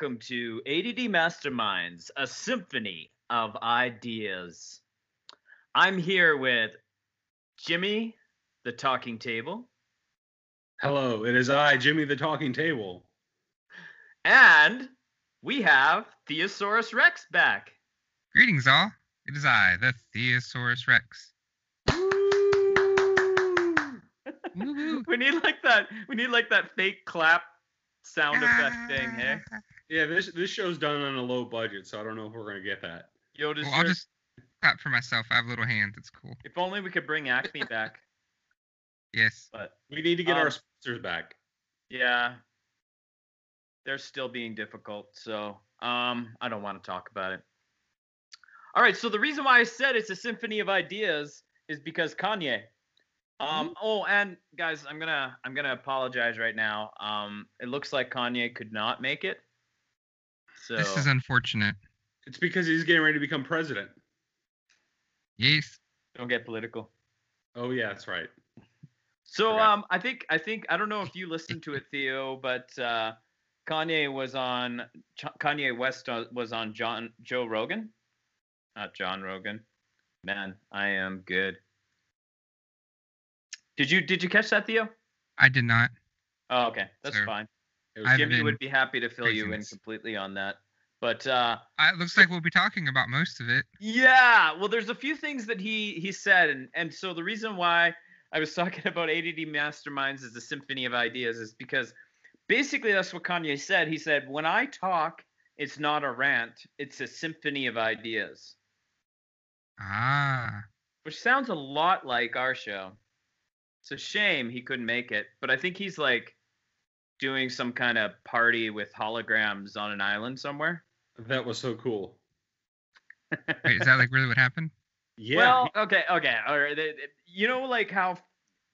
welcome to ADD Masterminds, a symphony of ideas. I'm here with Jimmy, the talking table, Hello, it is I, Jimmy the Talking Table. and we have Theosaurus Rex back. Greetings, all. It is I, the Theosaurus Rex. Woo woo. we need like that. We need like that fake clap sound effect thing. Hey, Yeah, this this show's done on a low budget, so I don't know if we're gonna get that. Yoda's Well, I'll just clap for myself. I have little hands. It's cool. If only we could bring Acme back. Yes. But We need to get Um, our sponsors back. yeah, they're still being difficult. So um, I don't want to talk about it. All right. So the reason why I said it's a symphony of ideas is because Kanye. Um, oh, and guys, I'm gonna I'm gonna apologize right now. Um, it looks like Kanye could not make it. So This is unfortunate. It's because he's getting ready to become president. Yes. don't get political. Oh yeah, that's right. So Forgot. um, I think I think I don't know if you listened to it, Theo, but uh, Kanye was on Ch- Kanye West uh, was on John Joe Rogan, not John Rogan. Man, I am good. Did you did you catch that, Theo? I did not. Oh, okay, that's Sir. fine. It was- I've Jimmy been would be happy to fill you in completely on that. But uh, it looks like we'll be talking about most of it. Yeah, well, there's a few things that he he said, and and so the reason why I was talking about ADD Masterminds as a symphony of ideas is because basically that's what Kanye said. He said, "When I talk, it's not a rant; it's a symphony of ideas," Ah. which sounds a lot like our show. It's a shame he couldn't make it, but I think he's like doing some kind of party with holograms on an island somewhere. that was so cool. Wait, is that like really what happened? Yeah. Well, okay, okay, all right. It- it- You know, like how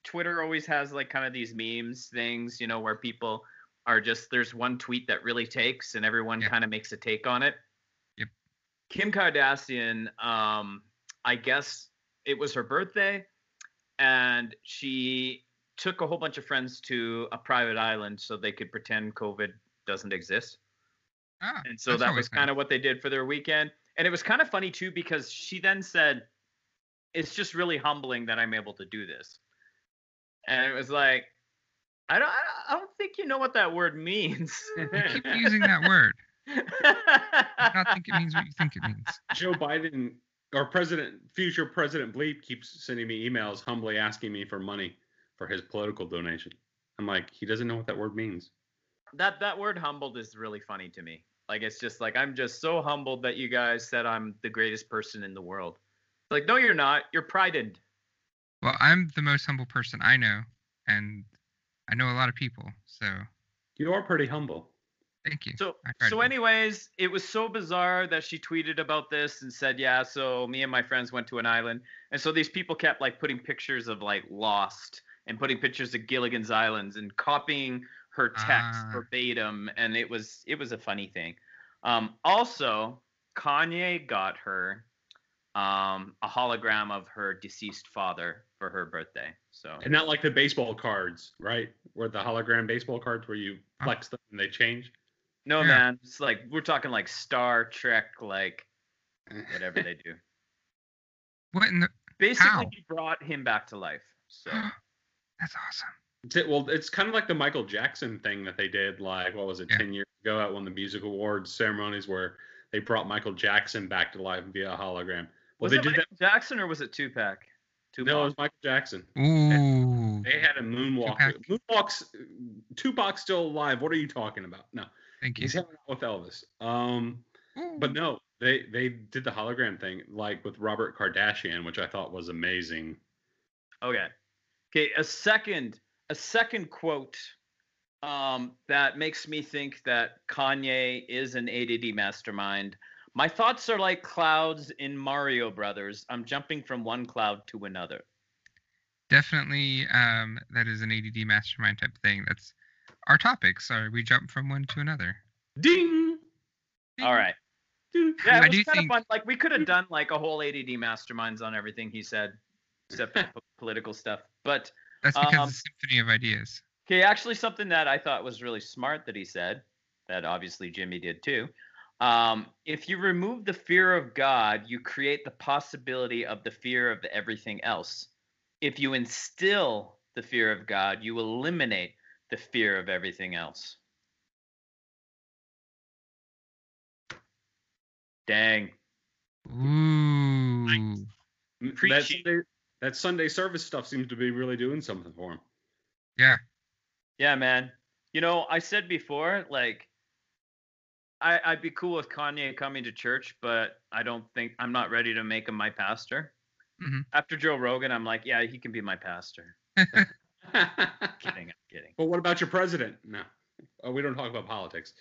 Twitter always has like kind of these memes things, you know, where people are just there's one tweet that really takes, and everyone Yeah. kind of makes a take on it. Yep. Kim Kardashian, um, I guess it was her birthday, and she took a whole bunch of friends to a private island so they could pretend COVID doesn't exist. Ah. And so that was kind of what they did for their weekend. And it was kind of funny too because she then said, "It's just really humbling that I'm able to do this." And it was like, I don't, I don't think you know what that word means. You keep using that word. I don't think it means what you think it means. Joe Biden or President, future President Bleep keeps sending me emails humbly asking me for money for his political donation. I'm like, he doesn't know what that word means. that that word humbled is really funny to me. Like it's just like I'm just so humbled that you guys said I'm the greatest person in the world. Like no, you're not. You're prided. Well, I'm the most humble person I know, and I know a lot of people. So You are pretty humble. thank you. So I try so be. anyways, it was so bizarre that she tweeted about this and said, "Yeah, so me and my friends went to an island." And so these people kept like putting pictures of like Lost and putting pictures of Gilligan's Islands and copying her text Ah. verbatim and it was it was a funny thing. Um also, Kanye got her um a hologram of her deceased father for her birthday. So And not like the baseball cards, right? Where the hologram baseball cards where you flex them and they change. no Yeah. man, it's like we're talking like Star Trek like whatever they do. What in the? basically How? he brought him back to life. So That's awesome. It- well, it's kind of like the Michael Jackson thing that they did, like what was it, Yeah. ten years ago at one of the music awards ceremonies where they brought Michael Jackson back to life via a hologram. Well, was they it did Michael Jackson or was it Tupac? Tupac. No, it was Michael Jackson. Ooh. They had a moonwalk. Tupac. Moonwalk's Tupac's still alive. What are you talking about? No, Thank you. he's hanging out with Elvis. Um, Ooh. but no, they they did the hologram thing like with Robert Kardashian, which I thought was amazing. Okay. Okay, a second a second quote um, that makes me think that Kanye is an ADD mastermind. My thoughts are like clouds in Mario Brothers. I'm jumping from one cloud to another. Definitely, um, that is an ADD mastermind type thing. That's our topic. Sorry, we jump from one to another. Ding. All right. Ding. Yeah, I it was kind think- of fun. Like we could have done like a whole ADD masterminds on everything he said, except political stuff. But That's because Um, it's a symphony of ideas. Okay, actually, something that I thought was really smart that he said that obviously Jimmy did too. Um, if you remove the fear of God, you create the possibility of the fear of everything else. If you instill the fear of God, you eliminate the fear of everything else. Dang. Ooh. M- That Preaching. Sunday, that Sunday service stuff seems to be really doing something for him. Yeah. Yeah, man. You know, I said before, like, I, I'd be cool with Kanye coming to church, but I don't think I'm not ready to make him my pastor. Mhm. After Joe Rogan, I'm like, yeah, he can be my pastor. Kidding, I'm kidding. But what about your president? No, oh, we don't talk about politics.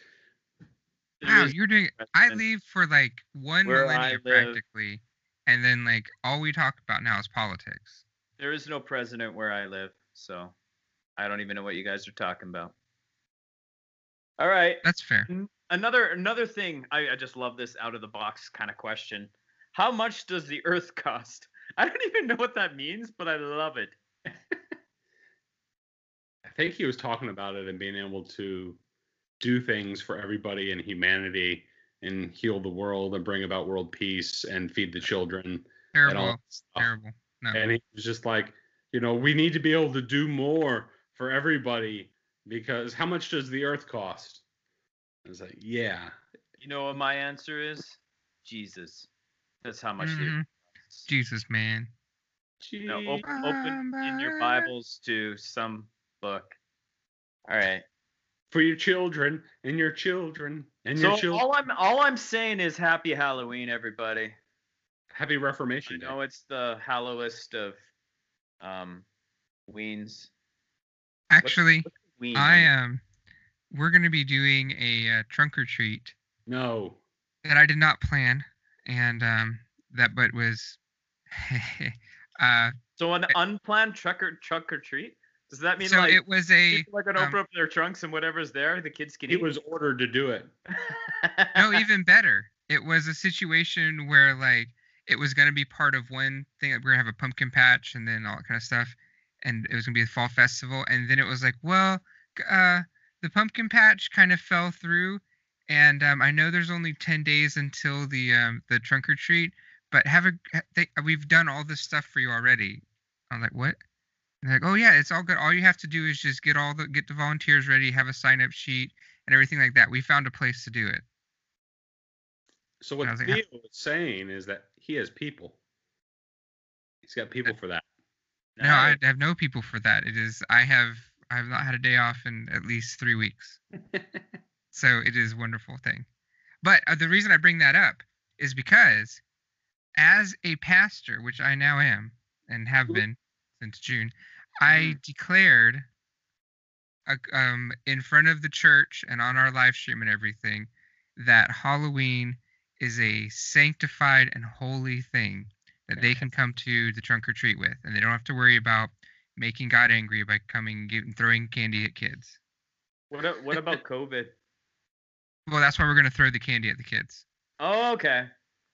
Wow, you're doing. I leave for like one Where I millennium live. practically, and then like all we talk about now is politics. there is no president where I live, so I don't even know what you guys are talking about. All right. That's fair. another another thing I, I just love this out of the box kind of question how much does the earth cost i don't even know what that means but i love it I think he was talking about it and being able to do things for everybody and humanity and heal the world and bring about world peace and feed the children and Terrible. that. Terrible. No. And he was just like, you know, we need to be able to do more for everybody because how much does the earth cost? I was like, yeah. you know what my answer is jesus that's how much the Mhm. earth costs. Jesus, man. You know, Gee. op- open in your bibles to some book all right for your children and your children and so your children. all i'm all i'm saying is happy halloween everybody Happy Reformation Day. know it's the hallowest of um weens Actually, Ween, I am. um, we're gonna be doing a uh, trunk or treat No. that I did not plan, and um, that but was, uh, So an unplanned truck or truck or treat? Does that mean so like it was a people are gonna um, open up their trunks and whatever's there, the kids can He eat? was ordered to do it. no even better. It was a situation where like it was gonna be part of one thing. We're gonna have a pumpkin patch and then all that kind of stuff, and it was gonna be a fall festival. And then it was like, well, uh, the pumpkin patch kind of fell through, and um, I know there's only ten days until the um, the trunk or treat, but have a ha- they, we've done all this stuff for you already. I'm like, what? Like, oh yeah, it's all good. All you have to do is just get all the get the volunteers ready, have a sign up sheet, and everything like that. We found a place to do it. So what was like, Theo was saying is that he has people. He's got people for that. No, I have no people for that. It is I have I have not had a day off in at least three weeks, so it is a wonderful thing. But uh, the reason I bring that up is because, as a pastor, which I now am and have been since June, I declared, uh, um, in front of the church and on our live stream and everything, that Halloween is a sanctified and holy thing that they can come to the trunk or treat with, and they don't have to worry about making God angry by coming and throwing candy at kids. What what about COVID? Well, that's why we're gonna throw the candy at the kids. Oh, okay.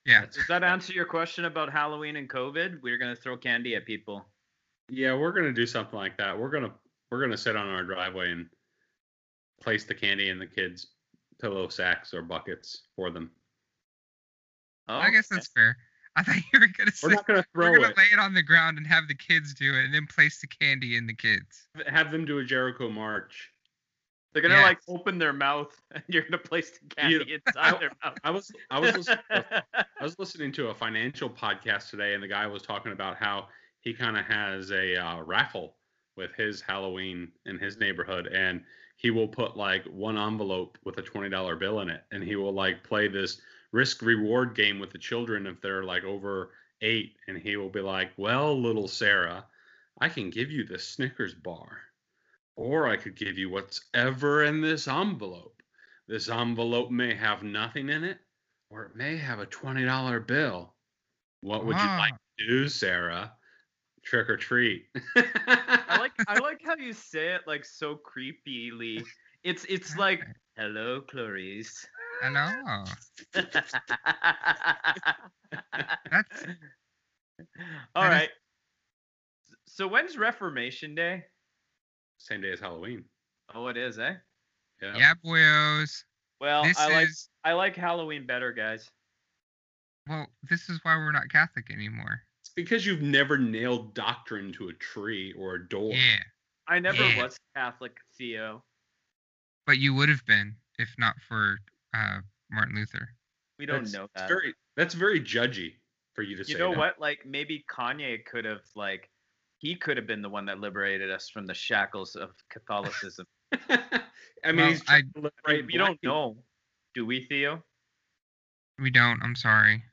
Yeah. Does that answer your question about Halloween and COVID? We're gonna throw candy at people. Yeah, we're gonna do something like that. We're gonna we're gonna sit on our driveway and place the candy in the kids' pillow sacks or buckets for them. Oh, I guess okay. that's fair. I thought you were gonna say We're not gonna throw we're gonna it. lay it on the ground and have the kids do it, and then place the candy in the kids. Have them do a Jericho march. They're gonna Yes. like open their mouth and you're gonna place the candy inside their mouth. I was I was listening to, I was listening to a financial podcast today, and the guy was talking about how he kind of has a uh, raffle with his Halloween in his neighborhood, and he will put like one envelope with a twenty dollar bill in it, and he will like play this risk reward game with the children if they're like over eight, and he will be like, "Well, little Sarah, I can give you this Snickers bar, or I could give you what's ever in this envelope." This envelope may have nothing in it, or it may have a $20 bill. What would you like to do, Sarah? Trick or treat. I like I like how you say it like so creepily. It's it's like hello, Clarice. Hello. That's All that is- right. So when's Reformation Day? Same day as Halloween. Oh, it is, eh? yeah, boyos. Well, this I like is I like Halloween better, guys. well, this is why we're not Catholic anymore. It's because you've never nailed doctrine to a tree or a door. Yeah, I never Yeah. was Catholic, Theo. but you would have been if not for uh, Martin Luther. We don't That's- know it's that. Very, that's very judgy for you to say. you know that. what? Like maybe Kanye could have like he could have been the one that liberated us from the shackles of Catholicism. I mean, Well, he's trying I- to liberate Right? We don't know. Do we, Theo? We don't. I'm sorry.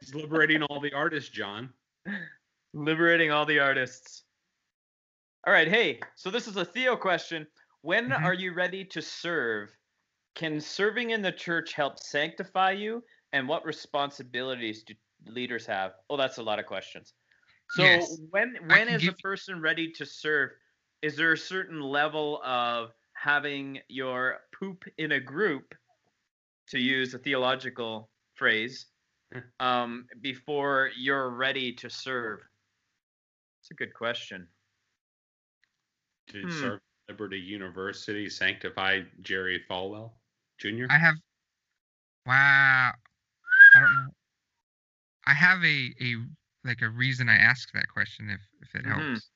He's liberating all the artists, John. Liberating all the artists. All right, hey, so this is a Theo question. When Mhm. are you ready to serve? Can serving in the church help sanctify you? And what responsibilities do leaders have? Oh, that's a lot of questions. So Yes. when when is a person ready to serve? Is there a certain level of having your poop in a group, to use a theological phrase, um, before you're ready to serve? It's a good question. Did Hmm. serve Liberty University sanctify Jerry Falwell Jr.? I have. Wow. I don't know. I have a a like a reason I asked that question if if it Mhm. helps.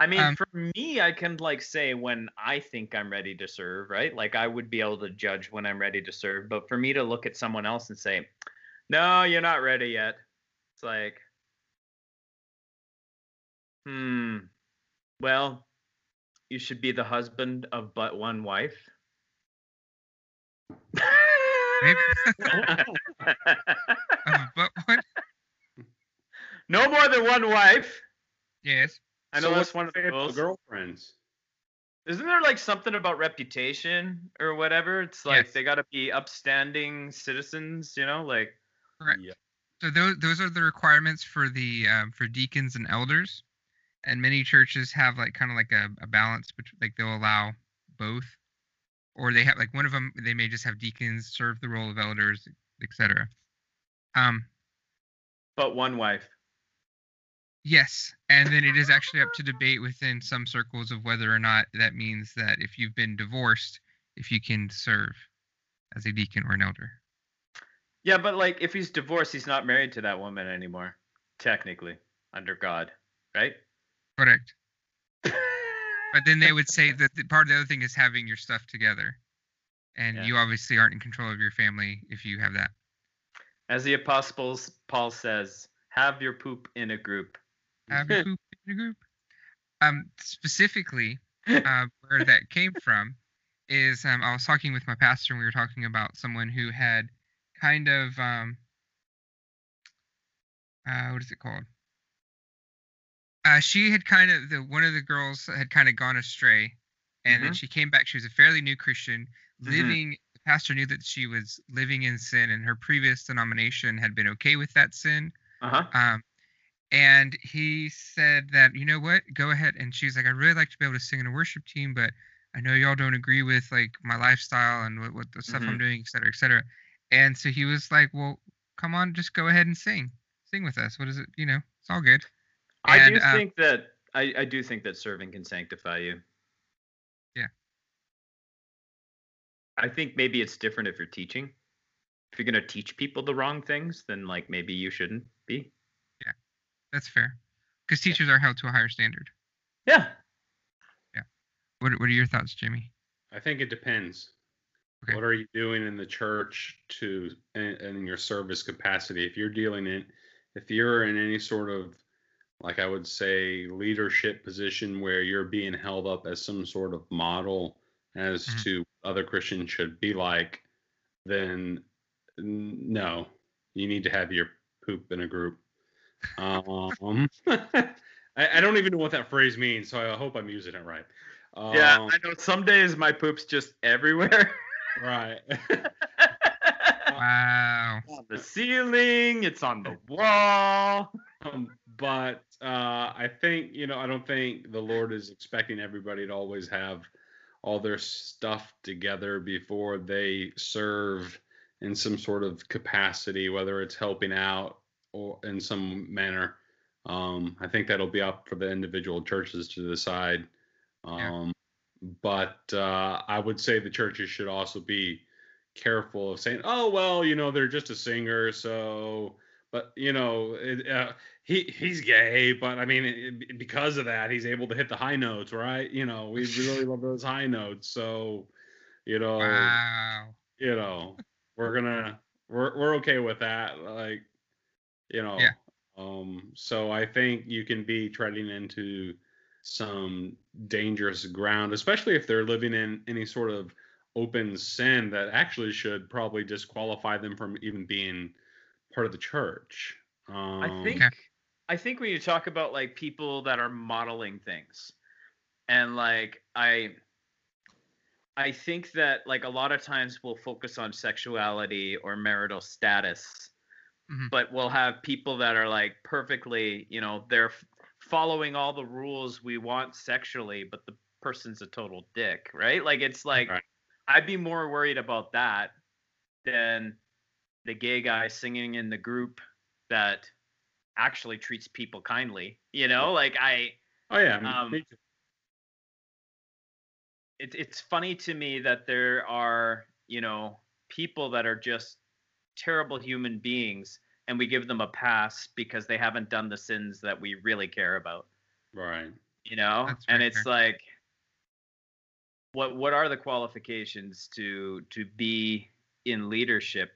I mean, Um, for me, I can like say when I think I'm ready to serve, right? Like I would be able to judge when I'm ready to serve. But for me to look at someone else and say, "No, you're not ready yet," it's like, hmm. Well, you should be the husband of but one wife. But what? no more than one wife. Yes. I know what's that's one of the the fate rules. girlfriends. Isn't there like something about reputation or whatever? It's like Yes. they got to be upstanding citizens, you know, like Correct. Yeah. So those those are the requirements for the um, for deacons and elders, and many churches have like kind of like a, a balance between like they'll allow both, or they have like one of them they may just have deacons serve the role of elders, etc. Um, but one wife. Yes, and then it is actually up to debate within some circles of whether or not that means that if you've been divorced, if you can serve as a deacon or an elder. Yeah, but like if he's divorced, he's not married to that woman anymore, technically, under God, right? Correct. But then they would say that the, part of the other thing is having your stuff together, and Yeah. you obviously aren't in control of your family if you have that. As the apostles Paul says, have your poop in a group. Poop in a group. Um, specifically, uh, where that came from is um, I was talking with my pastor and we were talking about someone who had kind of um, uh, what is it called? Uh, she had kind of the one of the girls had kind of gone astray, and then Mhm. she came back. She was a fairly new Christian, Mhm. living. The pastor knew that she was living in sin, and her previous denomination had been okay with that sin. Uh huh. Um, and he said that you know what, go ahead. And she's like, I'd really like to be able to sing in a worship team, but I know y'all don't agree with like my lifestyle and what, what the stuff I'm doing, et cetera, et cetera. And so he was like, well, come on, just go ahead and sing, sing with us. What is it? You know, it's all good. I And, do uh, think that I, I do think that serving can sanctify you. Yeah. I think maybe it's different if you're teaching. If you're gonna teach people the wrong things, then like maybe you shouldn't be. That's fair, because teachers are held to a higher standard. Yeah. Yeah. What What are your thoughts, Jimmy? I think it depends. Okay. What are you doing in the church to in, in your service capacity? If you're dealing in, if you're in any sort of, like I would say, leadership position where you're being held up as some sort of model as Mhm. to other Christians should be like, then no, you need to have your poop in a group. Um, I, I don't even know what that phrase means, so I hope I'm using it right. Yeah, Um, I know some days my poop's just everywhere. right. Wow. on the ceiling, it's on the wall. Um, but uh, I think you know I don't think the Lord is expecting everybody to always have all their stuff together before they serve in some sort of capacity, whether it's helping out or in some manner. Um, I think that'll be up for the individual churches to decide. Yeah. Um, but uh, I would say the churches should also be careful of saying, "Oh well, you know, they're just a singer, so." But you know, it, uh, he he's gay, but I mean, it, because of that, he's able to hit the high notes, right? You know, we really love those high notes, so you know, Wow. you know, we're gonna we're we're okay with that, like, you know. Yeah. Um, so I think you can be treading into some dangerous ground, especially if they're living in any sort of open sin that actually should probably disqualify them from even being part of the church. Um, I think Okay. I think when you talk about like people that are modeling things, and like I I think that like a lot of times we'll focus on sexuality or marital status, Mhm. but we'll have people that are like perfectly, you know, they're following all the rules we want sexually, but the person's a total dick, right? Like it's like Right. I'd be more worried about that than the gay guy singing in the group that actually treats people kindly. You know, like I Oh yeah, Um, it, it's funny to me that there are you know people that are just terrible human beings and we give them a pass because they haven't done the sins that we really care about right. you know That's and it's fair. like what what are the qualifications to to be in leadership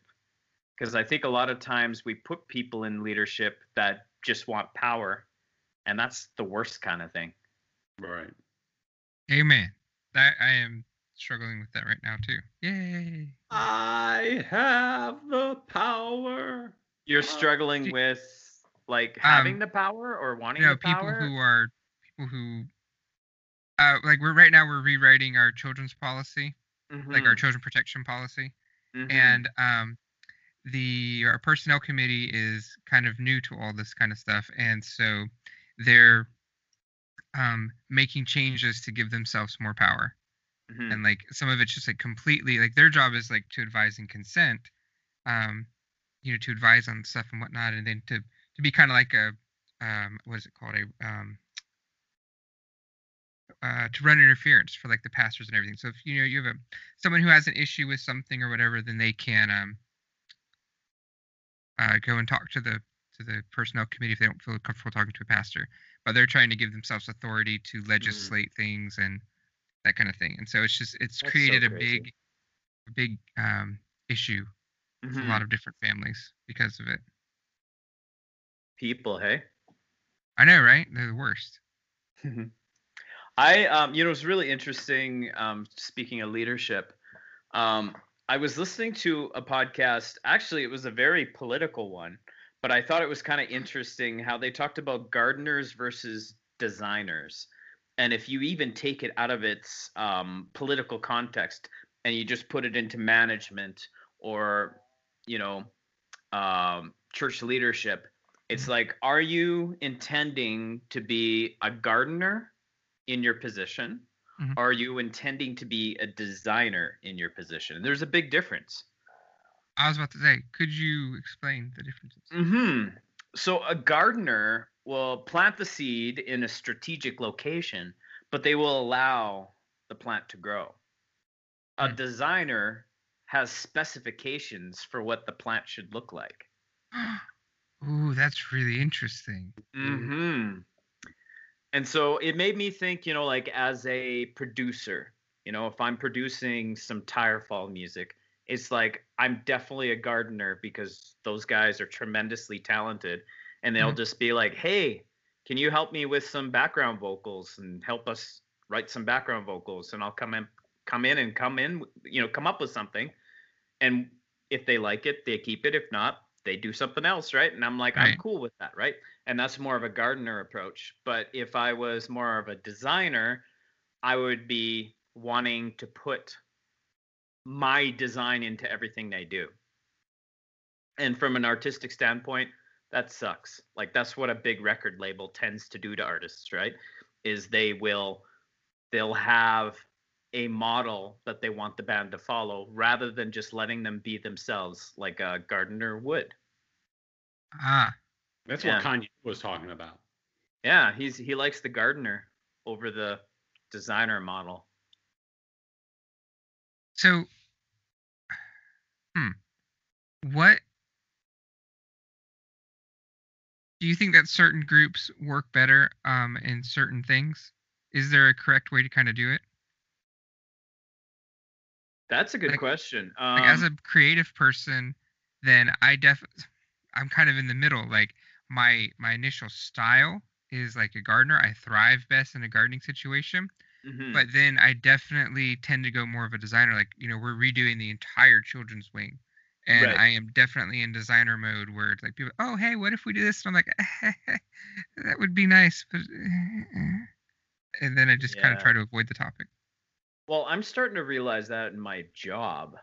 because i think a lot of times we put people in leadership that just want power and that's the worst kind of thing Right. Amen. That I am struggling with that right now too. Yay. I have the power. You're Uh, struggling do- with like having Um, the power or wanting You know, the people who are people who uh like we're right now we're rewriting our children's policy, like our Mhm, children protection policy. mhm. and um, the our personnel committee is kind of new to all this kind of stuff, and so they're um, making changes to give themselves more power. Mhm. And like some of it's just like completely like their job is like to advise and consent, um, you know, to advise on stuff and whatnot, and then to to be kind of like a um, what is it called a um, uh, to run interference for like the pastors and everything. So if you know you have a someone who has an issue with something or whatever, then they can um, uh, go and talk to the to the personnel committee if they don't feel comfortable talking to a pastor. But they're trying to give themselves authority to legislate things and that kind of thing. And so it's just it's That's so created a big a big um, issue with a lot of different families because of it. people, hey. I know, right? They're the worst. I, um, you know, it's really interesting. Um, speaking of leadership, um, I was listening to a podcast. Actually, it was a very political one, but I thought it was kind of interesting how they talked about gardeners versus designers. And if you even take it out of its um, political context and you just put it into management or, you know, um, church leadership, it's like, are you intending to be a gardener in your position? Mhm. Are you intending to be a designer in your position? and There's a big difference. I was about to say, could you explain the differences? hmm So a gardener will plant the seed in a strategic location, but they will allow the plant to grow. A Hmm. designer has specifications for what the plant should look like. Ooh, that's really interesting. hmm And so it made me think, you know, like as a producer, you know, if I'm producing some tire fall music, it's like I'm definitely a gardener because those guys are tremendously talented and they'll Mhm. just be like, "Hey, can you help me with some background vocals and help us write some background vocals?" And I'll come in come in and come in, you know, come up with something. And if they like it, they keep it. If not, they do something else, right? And I'm like, I'm cool with that, right? And that's more of a gardener approach. But if I was more of a designer, I would be wanting to put my design into everything they do. And from an artistic standpoint, that sucks. Like that's what a big record label tends to do to artists, right? Is they will they'll have a model that they want the band to follow rather than just letting them be themselves like a gardener would. Ah, That's Yeah. what Kanye was talking about. Yeah, he's he likes the gardener over the designer model. So, hmm, what do you think that certain groups work better um, in certain things? Is there a correct way to kind of do it? That's a good Like- question. Like as Um, a creative person, then I def I'm kind of in the middle. Like my my initial style is like a gardener. I thrive best in a gardening situation. mhm. But then I definitely tend to go more of a designer. Like, you know, we're redoing the entire children's wing. And Right. I am definitely in designer mode where it's like people, oh, hey, what if we do this? And I'm like, that would be nice. But, and then I just kind of try to avoid the topic. Well, I'm starting to realize that in my job.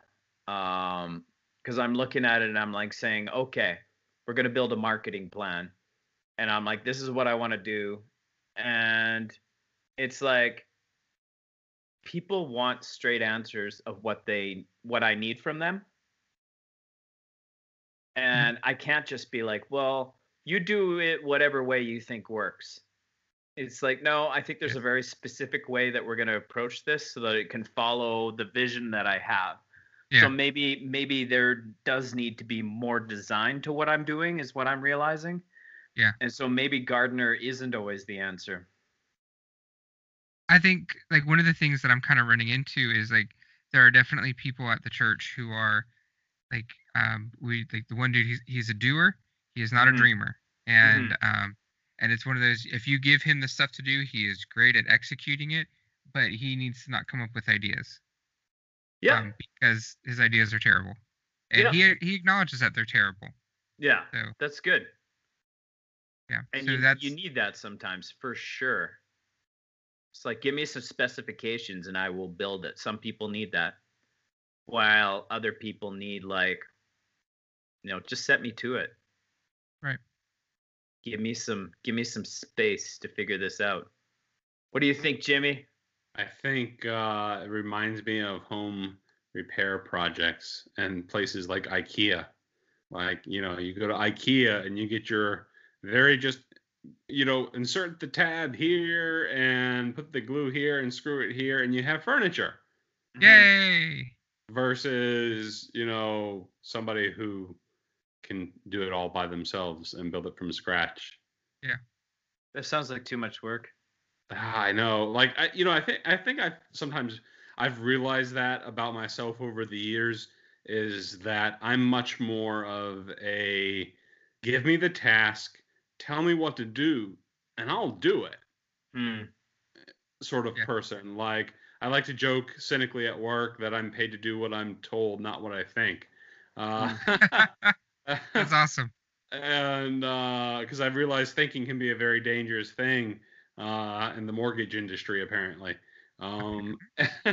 Um, because I'm looking at it and I'm like saying, okay, we're gonna build a marketing plan. And I'm like, this is what I want to do. And it's like people want straight answers of what they what I need from them. Mm-hmm. And I can't just be like, well, you do it whatever way you think works. It's like, no, I think there's a very specific way that we're going to approach this so that it can follow the vision that I have. Yeah. So maybe maybe there does need to be more design to what I'm doing is what I'm realizing. Yeah. And so maybe gardener isn't always the answer. I think like one of the things that I'm kind of running into is like there are definitely people at the church who are like um we like the one dude he's he's a doer he is not Mhm. a dreamer and um and it's one of those if you give him the stuff to do he is great at executing it but he needs to not come up with ideas Yeah. um, because his ideas are terrible and Yeah. he he acknowledges that they're terrible yeah. so That's good. yeah And so you, that's you need that sometimes for sure. It's like give me some specifications and I will build it. Some people need that. While other people need like you know, just set me to it. Right. Give me some give me some space to figure this out. What do you think, Jimmy? I think uh, it reminds me of home repair projects and places like IKEA. Like, you know, you go to IKEA and you get your very just, you know, insert the tab here and put the glue here and screw it here and you have furniture Mm-hmm. yay versus, you know, somebody who can do it all by themselves and build it from scratch. Yeah, that sounds like too much work. Ah, I know. Like I, you know, I think I think I sometimes I've realized that about myself over the years is that I'm much more of a give me the task, tell me what to do, and I'll do it Hmm. sort of Yeah. person. Like I like to joke cynically at work that I'm paid to do what I'm told, not what I think. Uh, that's awesome and because I've realized thinking can be a very dangerous thing uh, in the mortgage industry, apparently. Um,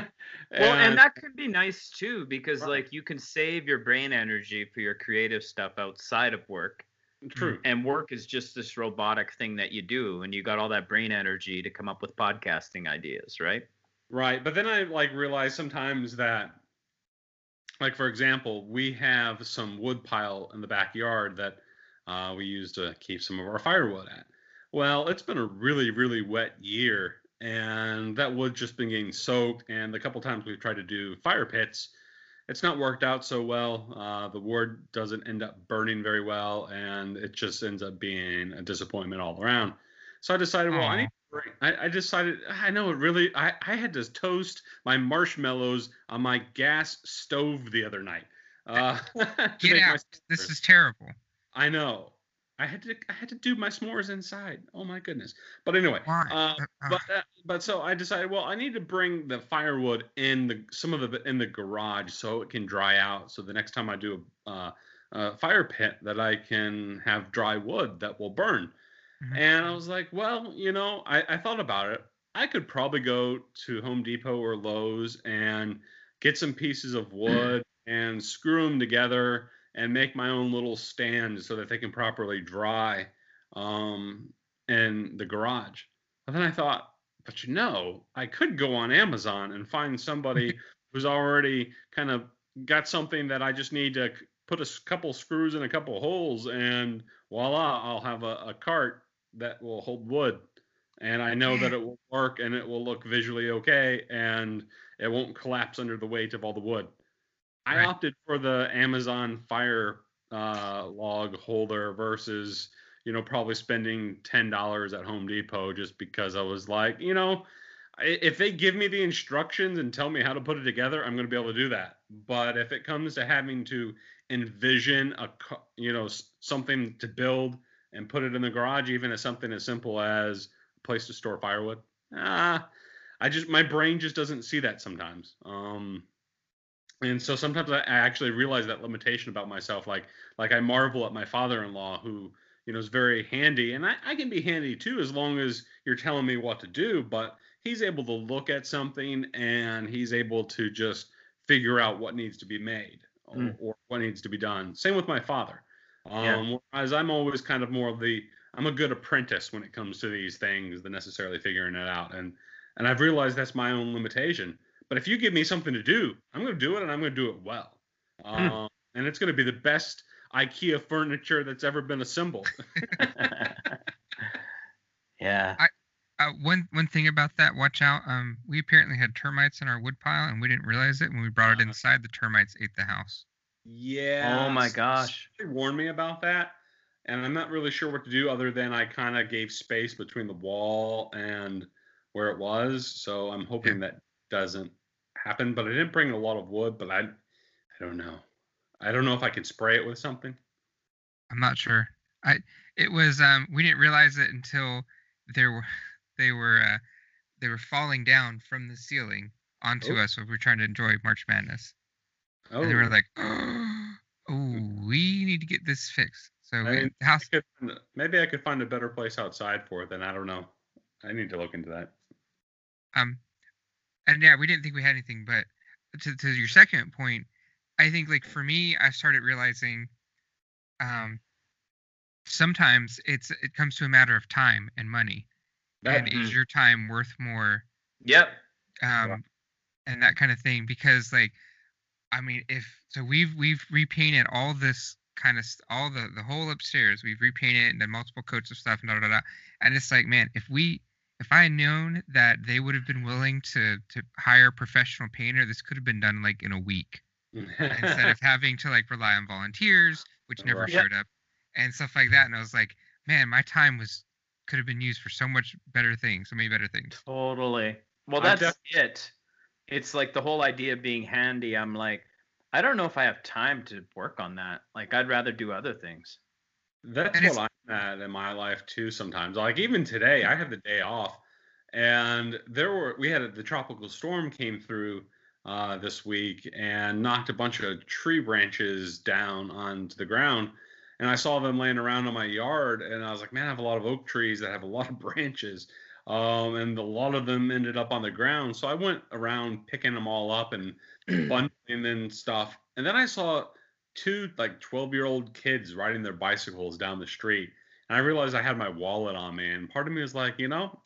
Well, and that could be nice too because Right. like you can save your brain energy for your creative stuff outside of work. true. And work is just this robotic thing that you do and you got all that brain energy to come up with podcasting ideas, right? Right. But then I like realize sometimes that, like for example, we have some wood pile in the backyard that uh, we use to keep some of our firewood at. Well, it's been a really, really wet year, and that wood just been getting soaked. And the couple times we've tried to do fire pits, it's not worked out so well. Uh, the wood doesn't end up burning very well, and it just ends up being a disappointment all around. So I decided, well, I need Right. I, I decided I know it really I, I had to toast my marshmallows on my gas stove the other night. Uh, get out this is terrible I know. I had to I had to do my s'mores inside. Oh my goodness. But anyway, why uh, Uh, but uh, but so I decided well I need to bring the firewood in the some of the in the garage so it can dry out so the next time I do a, uh, a fire pit that I can have dry wood that will burn. Mhm. And I was like, well, you know, I, I thought about it. I could probably go to Home Depot or Lowe's and get some pieces of wood and screw them together and make my own little stand so that they can properly dry um, in the garage. But then I thought, but you know, I could go on Amazon and find somebody who's already kind of got something that I just need to put a couple screws in a couple holes and voila, I'll have a, a cart that will hold wood. and I know that it will work and it will look visually okay and it won't collapse under the weight of all the wood. I Right. opted for the Amazon Fire uh, log holder versus, you know, probably spending ten dollars at Home Depot just because I was like, you know, if they give me the instructions and tell me how to put it together, I'm going to be able to do that. But if it comes to having to envision a, you know, something to build and put it in the garage, even as something as simple as a place to store firewood, ah, I just my brain just doesn't see that sometimes. Um, and so sometimes I, actually realize that limitation about myself. Like like I marvel at my father-in-law who you know is very handy, and I, I can be handy too as long as you're telling me what to do. But he's able to look at something and he's able to just figure out what needs to be made or, Mm. or what needs to be done. Same with my father. Yeah. Um, Whereas I'm always kind of more of the I'm a good apprentice when it comes to these things than necessarily figuring it out. And and I've realized that's my own limitation. But if you give me something to do, I'm going to do it and I'm going to do it well. Um, and it's going to be the best IKEA furniture that's ever been assembled. yeah. Uh, one one thing about that, watch out. Um, we apparently had termites in our wood pile, and we didn't realize it. When we brought it Uh-huh. inside, the termites ate the house. Yeah. Oh my gosh. Somebody warned me about that. And I'm not really sure what to do other than I kind of gave space between the wall and where it was. So I'm hoping that doesn't happen. But I didn't bring a lot of wood, but I I don't know. I don't know if I can spray it with something. I'm not sure. I it was um we didn't realize it until there were they were uh, they were falling down from the ceiling onto Oh. us when we were trying to enjoy March Madness. Oh, And they were like, "Oh, we need to get this fixed." So I mean, house I could maybe I could find a better place outside for it. Then I don't know. I need to look into that. um and yeah we didn't think we had anything but to, to your second point i think like for me i started realizing um sometimes it's it comes to a matter of time and money That and is your time worth more Yep. um and that kind of thing because like i mean if so we've we've repainted all this kind of st- all the the whole upstairs we've repainted and done multiple coats of stuff and da da da, da. and it's like man if we if i had known that they would have been willing to to hire a professional painter this could have been done like in a week instead of having to like rely on volunteers which never Right. Yep. showed up and stuff like that and i was like man my time was could have been used for so much better things so many better things Totally. Well, that's def- it. It's like the whole idea of being handy. I'm like, I don't know if I have time to work on that. Like, I'd rather do other things. That's And what I'm at in my life too. Sometimes, like even today, I have the day off, and there were we had a, the tropical storm came through uh, this week and knocked a bunch of tree branches down onto the ground, and I saw them laying around in my yard, and I was like, man, I have a lot of oak trees that have a lot of branches, um, and a lot of them ended up on the ground. So I went around picking them all up and bundling and stuff, and then I saw two like 12 year old kids riding their bicycles down the street. And i realized i had my wallet on me. And part of me was like you know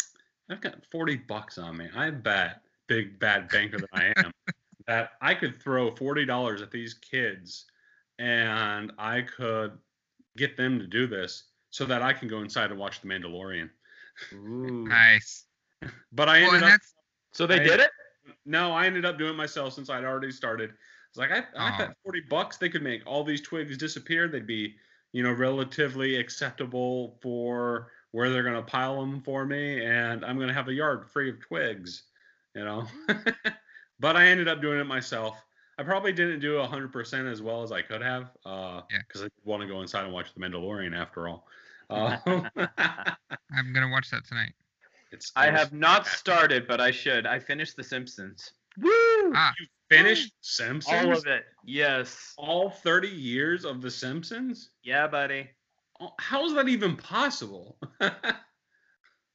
i've got 40 bucks on me. I'm bad big bad banker that i am that i could throw $40 at these kids and i could get them to do this so that i can go inside and watch the mandalorian Ooh. nice but i ended and up So they I- did it? no, I ended up doing it myself since I'd already started. It's like I, I bet forty bucks they could make all these twigs disappear. They'd be, you know, relatively acceptable for where they're gonna pile them for me, and I'm gonna have a yard free of twigs, you know. but I ended up doing it myself. I probably didn't do hundred percent as well as I could have, uh, Yeah. because I want to go inside and watch The Mandalorian after all. Uh, i'm gonna watch that tonight it's I have not started, but I should. I finished The Simpsons. Woo! ah You finished Simpsons. All of it. Yes. all 30 years of The Simpsons? Yeah, buddy. Oh, How is that even possible?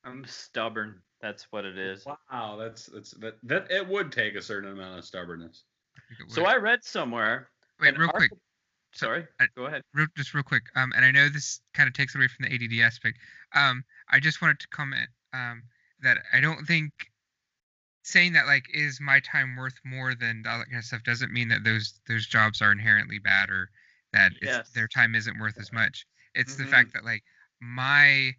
I'm stubborn. That's what it is. wow, that's that's that that it would take a certain amount of stubbornness. I So. I read somewhere. wait an real quick article- Sorry. I- Go ahead. real, just real quick um and i know this kind of takes away from the add aspect um i just wanted to comment um that i don't think saying that like is my time worth more than all that kind of stuff doesn't mean that those those jobs are inherently bad or that Yes. it's, their time isn't worth as much it's the Mhm. fact that like my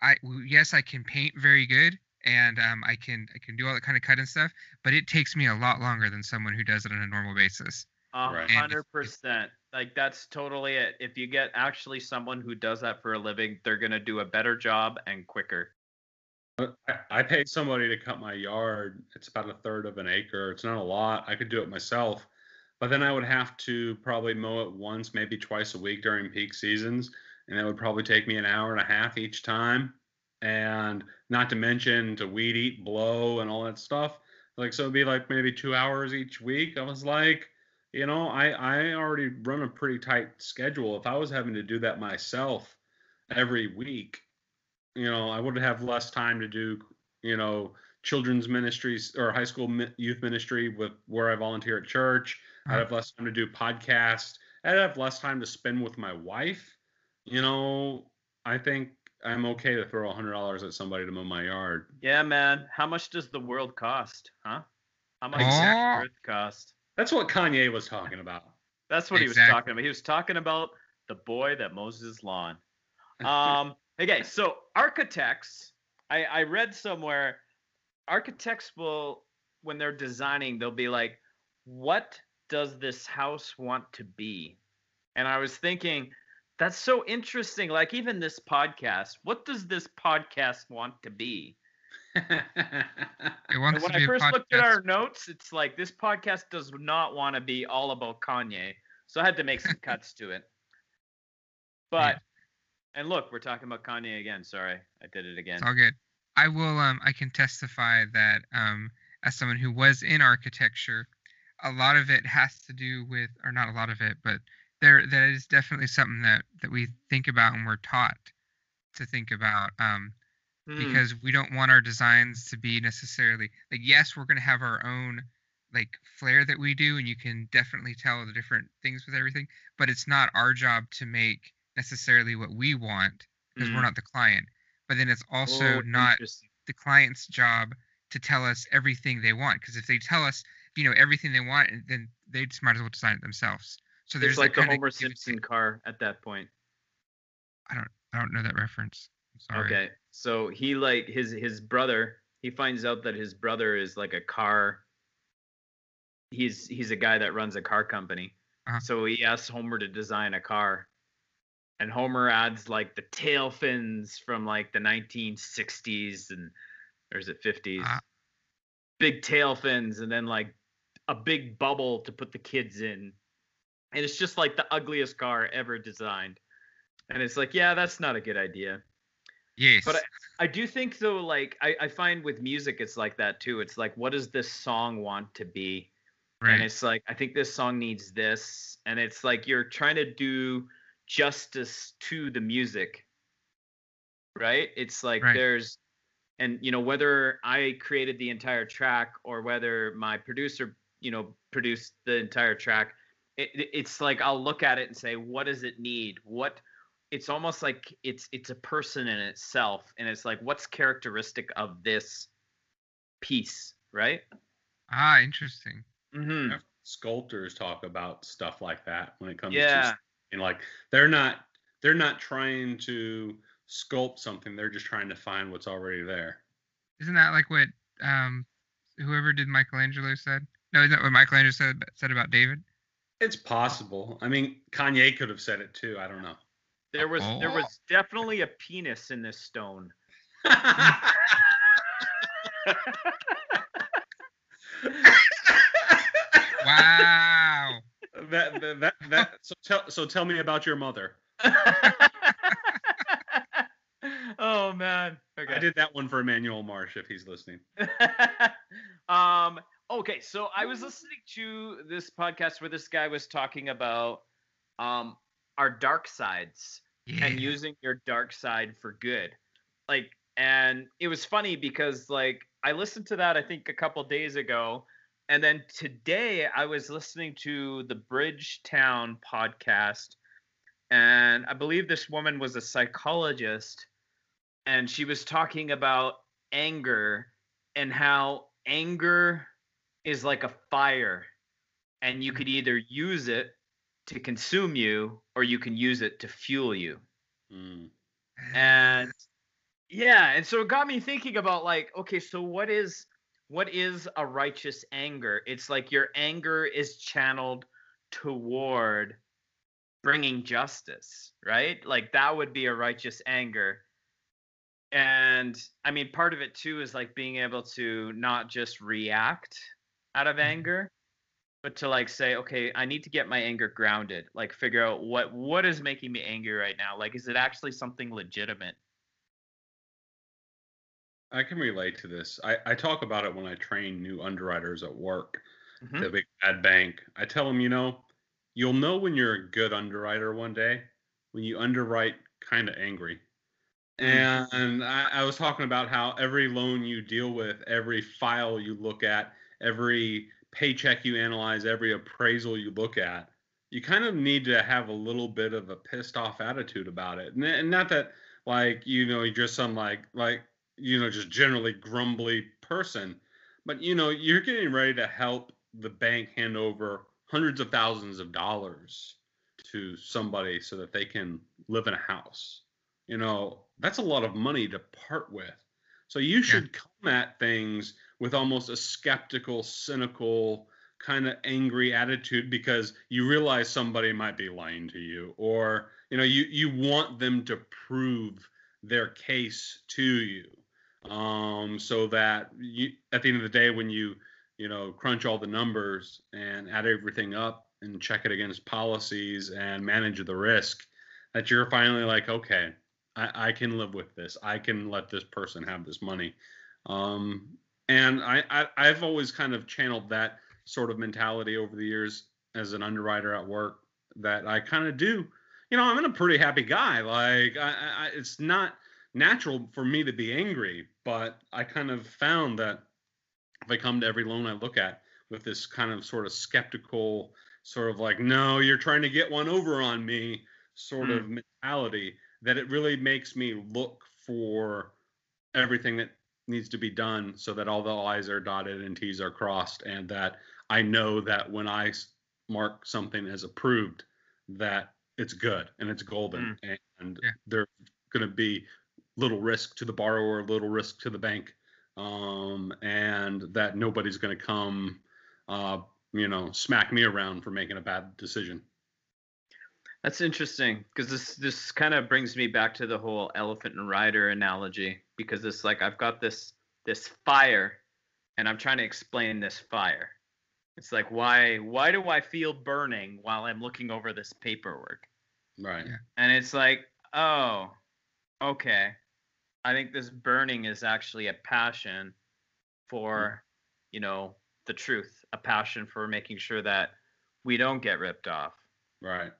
I w- yes, I can paint very good, and um, I can I can do all that kind of cut and stuff, but it takes me a lot longer than someone who does it on a normal basis. A hundred if- if- percent. Like that's totally it. If you get actually someone who does that for a living, they're gonna do a better job and quicker. Uh, I, I paid somebody to cut my yard. It's about a third of an acre. It's not a lot. I could do it myself, but then I would have to probably mow it once, maybe twice a week during peak seasons, and that would probably take me an hour and a half each time. And not to mention to weed eat, blow, and all that stuff. Like so, it'd be like maybe two hours each week. I was like, you know, I I already run a pretty tight schedule. If I was having to do that myself every week, you know, I would have less time to do, you know, children's ministries or high school mi- youth ministry with where I volunteer at church. I'd have less time to do podcasts. I'd have less time to spend with my wife. You know, I think I'm okay to throw a hundred dollars at somebody to mow my yard. Yeah, man. How much does the world cost? Huh? How much does Earth cost? That's what Kanye was talking about. That's what he was talking about. He was talking about the boy that mows his lawn. Um, okay, so architects, I, I read somewhere, architects will, when they're designing, they'll be like, what does this house want to be? And I was thinking, that's so interesting. Like, even this podcast, what does this podcast want to be? It wants when to I be a first looked at our notes, it's like this podcast does not want to be all about Kanye. So I had to make some cuts to it. But and look, we're talking about Kanye again. Sorry, I did it again. It's all good. I will. Um, I can testify that um, as someone who was in architecture, a lot of it has to do with, or not a lot of it, but there that is definitely something that that we think about and we're taught to think about. Um, Hmm. because we don't want our designs to be necessarily like yes we're going to have our own like flair that we do and you can definitely tell the different things with everything but it's not our job to make necessarily what we want because we're Mhm. not the client but then it's also Oh, not the client's job to tell us everything they want because if they tell us you know everything they want then they just might as well design it themselves so there's It's like the Homer Simpson car at that point. i don't I don't know that reference sorry Okay, so he like his his brother. He finds out that his brother is like a car. He's he's a guy that runs a car company. Uh-huh. So he asks Homer to design a car, and Homer adds like the tail fins from like the 1960s and or is it 50s? Ah. Big tail fins, and then like a big bubble to put the kids in, and it's just like the ugliest car ever designed. And it's like, yeah, that's not a good idea. Yes But I do think though, like I, I find with music, it's like that too. It's like, what does this song want to be? right And it's like, I think this song needs this, and it's like you're trying to do justice to the music, right? It's like Right. there's, and you know whether I created the entire track or whether my producer, you know, produced the entire track. It- it's like I'll look at it and say, what does it need? What it's almost like it's it's a person in itself and it's like what's characteristic of this piece right ah interesting mm-hmm. Sculptors talk about stuff like that when it comes yeah to and like they're not they're not trying to sculpt something they're just trying to find what's already there Isn't that like what um whoever did Michelangelo said? No, isn't that what Michelangelo said said about David? it's possible i mean kanye could have said it too i don't know there was there Oh. was definitely a penis in this stone. Wow. that, that that that so tell so tell me about your mother. Oh man. Okay. I did that one for emmanuel marsh if he's listening. Um okay so i was listening to this podcast where this guy was talking about um our dark sides Yeah. and using your dark side for good. Like, and it was funny because like I listened to that I think a couple days ago, and then today I was listening to the Bridgetown podcast, and I believe this woman was a psychologist, and she was talking about anger and how anger is like a fire, and you could mm-hmm. either use it to consume you or you can use it to fuel you Mm. and Yeah, and so it got me thinking about like, okay, so what is what is a righteous anger? It's like your anger is channeled toward bringing justice, right? Like that would be a righteous anger. And I mean, part of it too is like being able to not just react out of anger, but to like say, okay, I need to get my anger grounded. Like figure out what what is making me angry right now. Like, is it actually something legitimate? I can relate to this. I, I talk about it when I train new underwriters at work, Mhm. the big bad bank. I tell them, you know, you'll know when you're a good underwriter one day when you underwrite kind of angry. And I, I was talking about how every loan you deal with, every file you look at, every paycheck you analyze, every appraisal you look at, you kind of need to have a little bit of a pissed off attitude about it. And, and not that like, you know, you're just some like like, you know, just generally grumbly person, but you know, you're getting ready to help the bank hand over hundreds of thousands of dollars to somebody so that they can live in a house. You know, that's a lot of money to part with. So you should come at things with almost a skeptical, cynical, kind of angry attitude because you realize somebody might be lying to you or you know you you want them to prove their case to you um so that you at the end of the day when you you know crunch all the numbers and add everything up and check it against policies and manage the risk that you're finally like okay I, I can live with this. I can let this person have this money. Um, and I, I, I've always kind of channeled that sort of mentality over the years as an underwriter at work that I kind of do. You know, I'm a pretty happy guy. Like, I, I, it's not natural for me to be angry, but I kind of found that if I come to every loan I look at with this kind of sort of skeptical, sort of like, no, you're trying to get one over on me sort hmm. of mentality, that it really makes me look for everything that needs to be done so that all the I's are dotted and T's are crossed, and that I know that when I mark something as approved, that it's good and it's golden, and Yeah. there's going to be little risk to the borrower, little risk to the bank, um, and that nobody's going to come, uh, you know, smack me around for making a bad decision. That's interesting because this this kind of brings me back to the whole elephant and rider analogy because it's like I've got this this fire and I'm trying to explain this fire. It's like why why do I feel burning while I'm looking over this paperwork? Right. And it's like, oh, okay. I think this burning is actually a passion for, hmm. you know, the truth, a passion for making sure that we don't get ripped off. Right.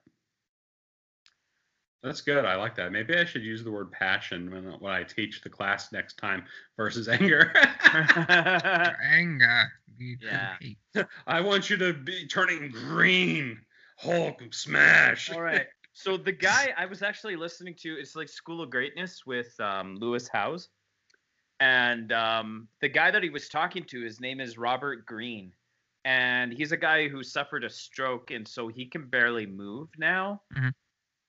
That's good. I like that. Maybe I should use the word passion when, when I teach the class next time versus anger. Anger. Yeah. I want you to be turning green. Hulk smash. All right. So the guy I was actually listening to, it's like School of Greatness with um, Lewis Howes, and um, the guy that he was talking to, his name is Robert Greene, and he's a guy who suffered a stroke, and so he can barely move now, Mhm.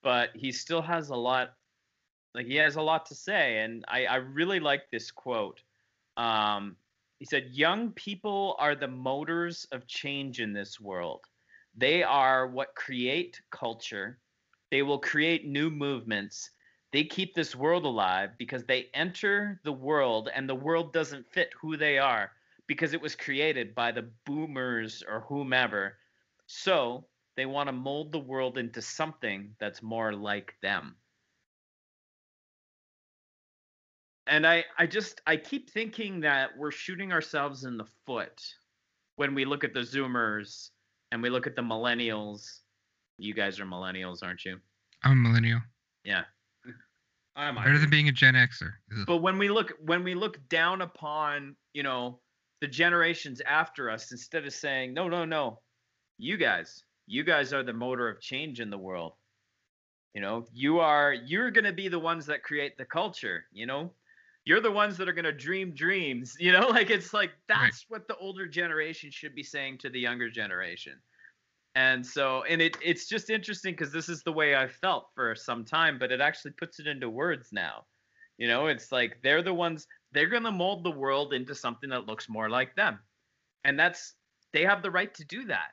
But he still has a lot, like he has a lot to say, and I I really like this quote. Um, he said, "Young people are the motors of change in this world." They are what create culture. They will create new movements. They keep this world alive because they enter the world and the world doesn't fit who they are because it was created by the boomers or whomever. So they want to mold the world into something that's more like them. And I, I just I keep thinking that we're shooting ourselves in the foot when we look at the Zoomers and we look at the millennials. You guys are millennials, aren't you? I'm a millennial. Yeah. I'm Better than being a Gen Xer. Ugh. But when we look when we look down upon, you know, the generations after us, instead of saying, no, no, no, you guys, you guys are the motor of change in the world. You know, you are you're gonna be the ones that create the culture, you know? You're the ones that are gonna dream dreams, you know, like it's like that's what the older generation should be saying to the younger generation. And so and it it's just interesting because this is the way I felt for some time, but it actually puts it into words now You know, it's like they're the ones they're going to mold the world into something that looks more like them. And that's they have the right to do that.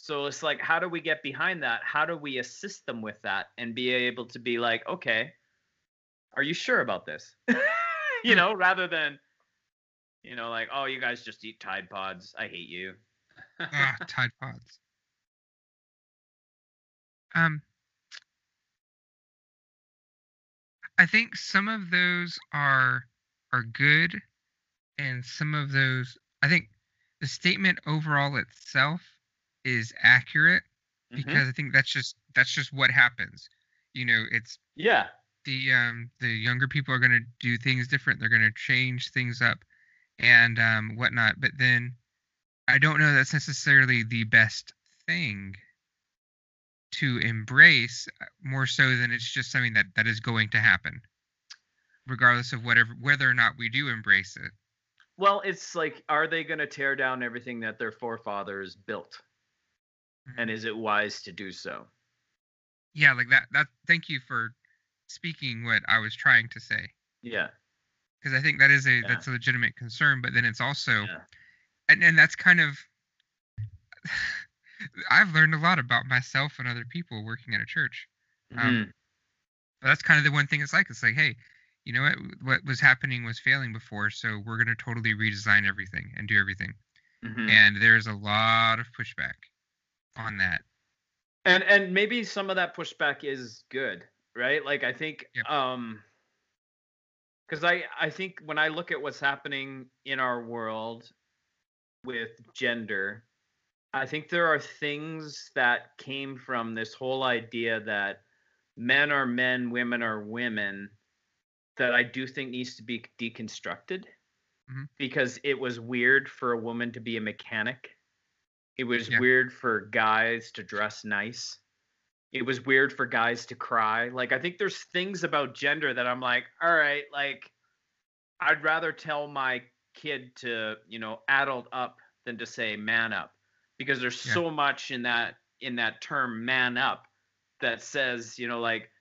So it's like how do we get behind that? How do we assist them with that and be able to be like, "Okay, are you sure about this?" you know, rather than you know, like, "Oh, you guys just eat Tide Pods. I hate you." Ah, Tide Pods. Um, I think some of those are are good, and some of those I think the statement overall itself is accurate Mhm. because I think that's just that's just what happens. You know, it's Yeah. the um the younger people are going to do things different. They're going to change things up and um whatnot. But then I don't know that's necessarily the best thing to embrace uh, more so than it's just something that that is going to happen regardless of whatever whether or not we do embrace it Well, it's like, are they going to tear down everything that their forefathers built? And is it wise to do so? yeah like that that thank you for speaking what i was trying to say Yeah. because i think that is a Yeah. that's a legitimate concern but then it's also Yeah. and and that's kind of I've learned a lot about myself and other people working at a church. Um, Mhm. But that's kind of the one thing it's like. It's like, hey, you know what? What was happening was failing before, so we're gonna totally redesign everything and do everything. Mhm. And there's a lot of pushback on that. and and maybe some of that pushback is good right like i think Yep. um because i i think when i look at what's happening in our world with gender i think there are things that came from this whole idea that men are men women are women that i do think needs to be deconstructed Mhm. because it was weird for a woman to be a mechanic it was Yeah. weird for guys to dress nice. It was weird for guys to cry. Like I think there's things about gender that I'm like, all right, like I'd rather tell my kid to, you know, adult up than to say man up because there's Yeah. so much in that in that term man up that says, you know, like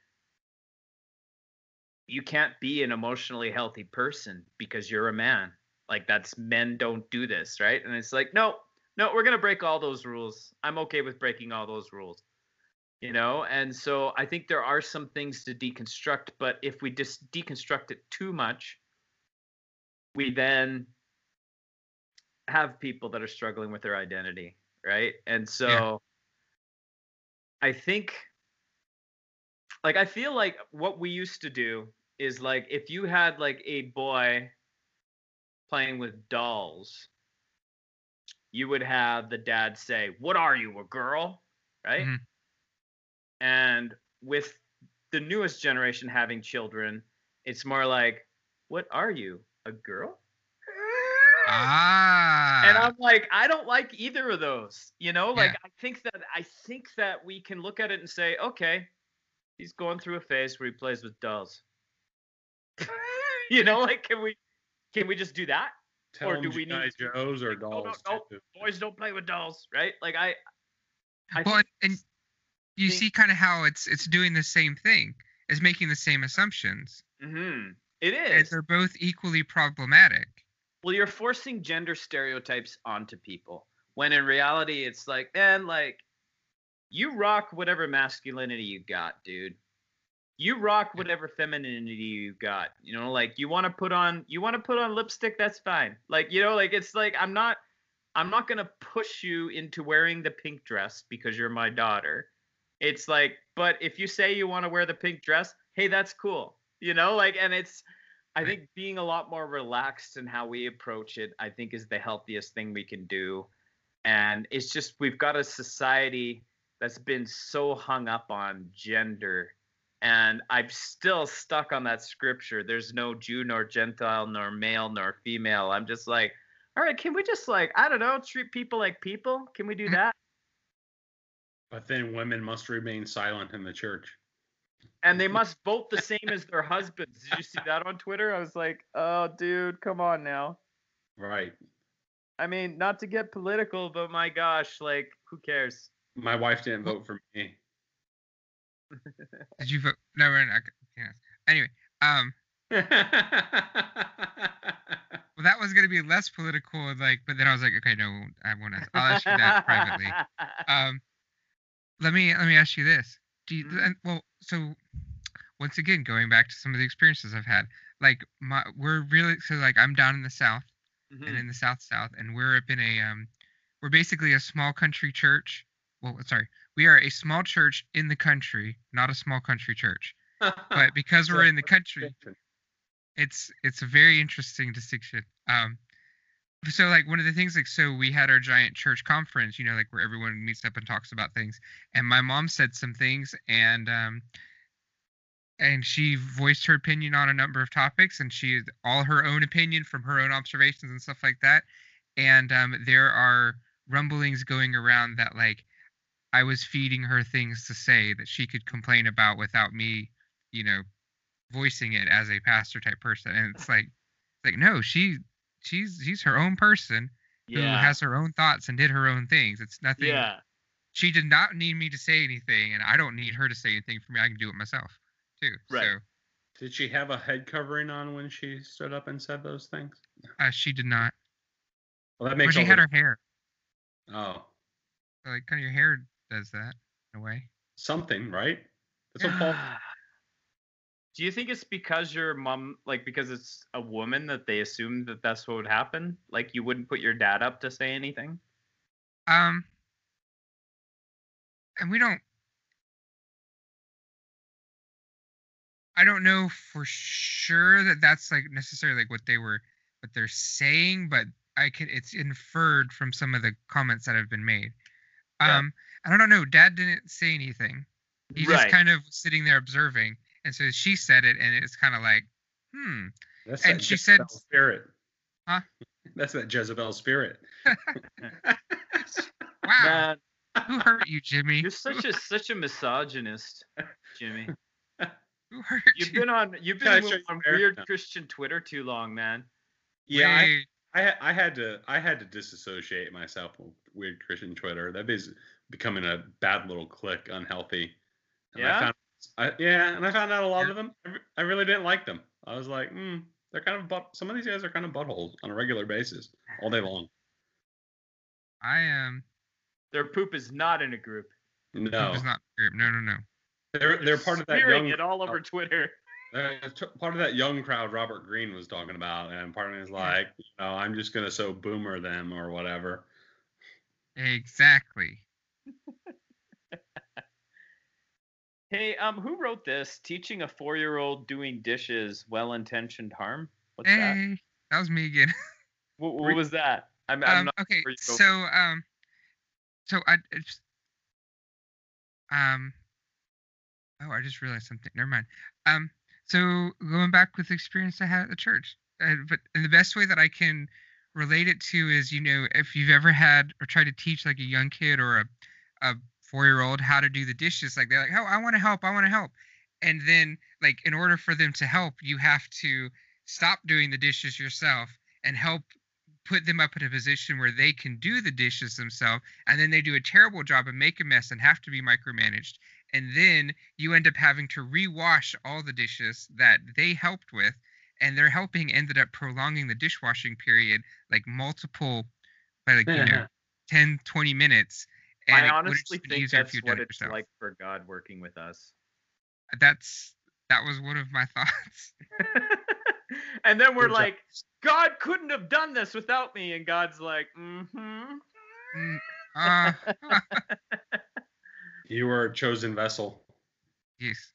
you can't be an emotionally healthy person because you're a man. Like that's men don't do this, right? And it's like, no, no, we're gonna break all those rules. I'm okay with breaking all those rules. You know, and so I think there are some things to deconstruct, but if we just deconstruct it too much, we then have people that are struggling with their identity, right? And so I think like I feel like what we used to do is like if you had like a boy playing with dolls, you would have the dad say, "What are you, a girl?" Right? Mhm. And with the newest generation having children, it's more like, "What are you, a girl?" Ah. and I'm like, I don't like either of those. You know, like Yeah. I think that I think that we can look at it and say, okay, he's going through a phase where he plays with dolls. you know, like can we can we just do that? Tell Or do we need to- Joes or no, no, dolls. no. Boys don't play with dolls, right? Like I, I well, think, and, and you think- see kind of how it's it's doing the same thing. It's making the same assumptions, Mm-hmm. it and they're both equally problematic. Well, you're forcing gender stereotypes onto people when in reality it's like, man, like you rock whatever masculinity you got, dude. You rock whatever femininity you got. You know, like you want to put on you want to put on lipstick, that's fine. Like, you know, like it's like I'm not I'm not going to push you into wearing the pink dress because you're my daughter. It's like, but if you say you want to wear the pink dress, hey, that's cool. You know, like and it's I think being a lot more relaxed in how we approach it, I think is the healthiest thing we can do. And it's just we've got a society that's been so hung up on gender. And I'm still stuck on that scripture. There's no Jew nor Gentile nor male nor female. I'm just like, all right, can we just like, I don't know, treat people like people? Can we do Mhm. that? But then women must remain silent in the church. And they must vote the same as their husbands. Did you see that on Twitter? I was like, oh, dude, come on now. Right. I mean, not to get political, but my gosh, like, who cares? My wife didn't vote for me. Did you vote? No, we're not. Yes. Anyway, Um, well, that was gonna be less political, like, but then I was like, okay, no, I won't Ask. I'll ask you that privately. Um, let me let me ask you this. Do you, Mhm. and, well, so once again, going back to some of the experiences I've had, like my we're really so like I'm down in the south and Mhm. in the south south, and we're up in a um, we're basically a small country church. Well, sorry, we are a small church in the country, not a small country church. But because we're in the country, it's it's a very interesting distinction. Um, so like one of the things like so we had our giant church conference, you know, like where everyone meets up and talks about things, and my mom said some things, and um, and she voiced her opinion on a number of topics, and she all her own opinion from her own observations and stuff like that, and um, there are rumblings going around that like I was feeding her things to say that she could complain about without me, you know, voicing it as a pastor type person. And it's like it's like no she she's she's her own person who has her own thoughts and did her own things. It's nothing yeah. she did not need me to say anything and i don't need her to say anything for me. I can do it myself too. Right. so Did she have a head covering on when she stood up and said those things? uh, she did not. Well, that or makes she had the- her hair. Oh, so, like kind of your hair does that in a way something, right? That's what Paul. Do you think it's because your mom, like, because it's a woman that they assume that that's what would happen? Like, you wouldn't put your dad up to say anything? um and we don't I don't know for sure that that's like necessarily like what they were what they're saying, but I could. it's inferred from some of the comments that have been made. Yeah. Um and I don't know, dad didn't say anything. He just kind of was sitting there observing. And so she said it and it's kind of like, hmm. That's And that she said- Jezebel spirit. Huh? That's that Jezebel spirit. Wow. Man, Who hurt you, Jimmy? you're such a such a misogynist, Jimmy. Who hurt You've you? been on you've been show on weird No. Christian Twitter too long, man. Yeah, I, I, I had to I had to disassociate myself with weird Christian Twitter. That is becoming a bad little clique, unhealthy. And Yeah? I found, I, yeah, and I found out a lot of them. I, re- I really didn't like them. I was like, hmm, they're kind of but some of these guys are kind of buttholes on a regular basis all day long. I am. Their poop is not in a group. No, No. Is not group. No, no, no. they're they're part of that young it all over Twitter. part of that young crowd Robert Greene was talking about, and part of me is like, you know, I'm just gonna so boomer them or whatever. Exactly. Hey, um, who wrote this? Teaching a four-year-old doing dishes, well-intentioned harm. What's that? Hey, that was me again. What, what was that? I'm, I'm um, not. okay, you so um, so I it's, um, oh, I just realized something. Never mind. Um, so going back with the experience I had at the church, uh, but and the best way that I can relate it to is, you know, if you've ever had or tried to teach like a young kid or a a four year old how to do the dishes, like they're like, oh, I want to help, I want to help, and then like in order for them to help, you have to stop doing the dishes yourself and help put them up in a position where they can do the dishes themselves and then they do a terrible job and make a mess and have to be micromanaged. And then you end up having to rewash all the dishes that they helped with and their helping ended up prolonging the dishwashing period like multiple by like you know 10 20 minutes and I honestly think that's what it's yourself. like for God working with us. that's that was one of my thoughts and then we're like, God couldn't have done this without me, and God's like, mm-hmm. Mm, uh, You were a chosen vessel. yes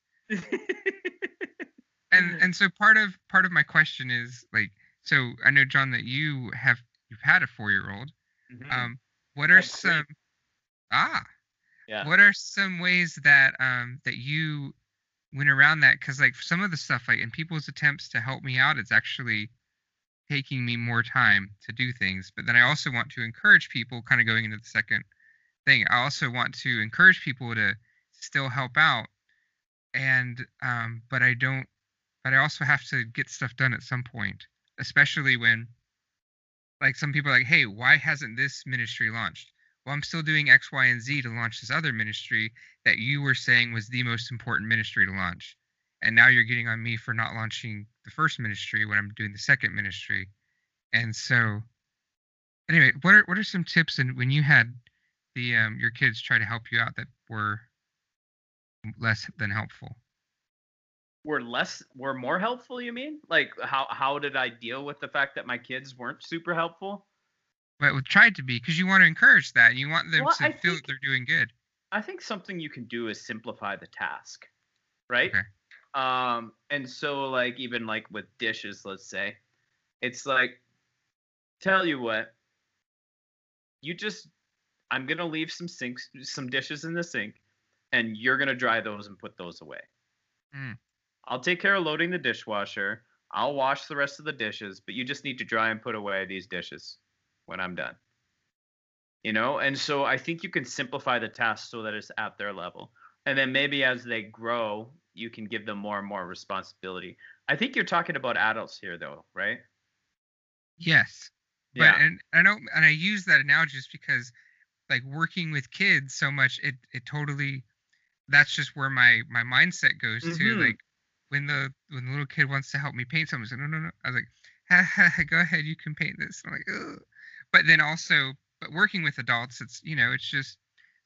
and and so part of part of my question is like so i know john that you have you've had a four year old Mhm. um what are Had three. some ah yeah. what are some ways that um that you went around that because like some of the stuff like in people's attempts to help me out it's actually taking me more time to do things but then i also want to encourage people kind of going into the second thing i also want to encourage people to still help out and um but i don't but i also have to get stuff done at some point especially when like some people are like hey why hasn't this ministry launched well i'm still doing x y and z to launch this other ministry that you were saying was the most important ministry to launch and now you're getting on me for not launching the first ministry when I'm doing the second ministry. And so, anyway, what are what are some tips and when you had the um, your kids try to help you out that were less than helpful? Were less, were more helpful. You mean? Like how how did I deal with the fact that my kids weren't super helpful? Well, it tried to be because you want to encourage that. You want them Well, to I feel think- that they're doing good. I think something you can do is simplify the task, right? Okay. Um, and so like even like with dishes, let's say, it's like, tell you what, you just, I'm gonna leave some sinks, some dishes in the sink, and you're gonna dry those and put those away. Mm. I'll take care of loading the dishwasher. I'll wash the rest of the dishes, but you just need to dry and put away these dishes when I'm done. You know, and so I think you can simplify the task so that it's at their level. And then maybe as they grow, you can give them more and more responsibility. I think you're talking about adults here though, right? Yes. But and I know and I use that analogy just because like working with kids so much it it totally that's just where my my mindset goes to Mhm. like when the when the little kid wants to help me paint something I said, no no no I was like ha, ha, ha, go ahead you can paint this I'm like Ugh. But then also but working with adults it's you know it's just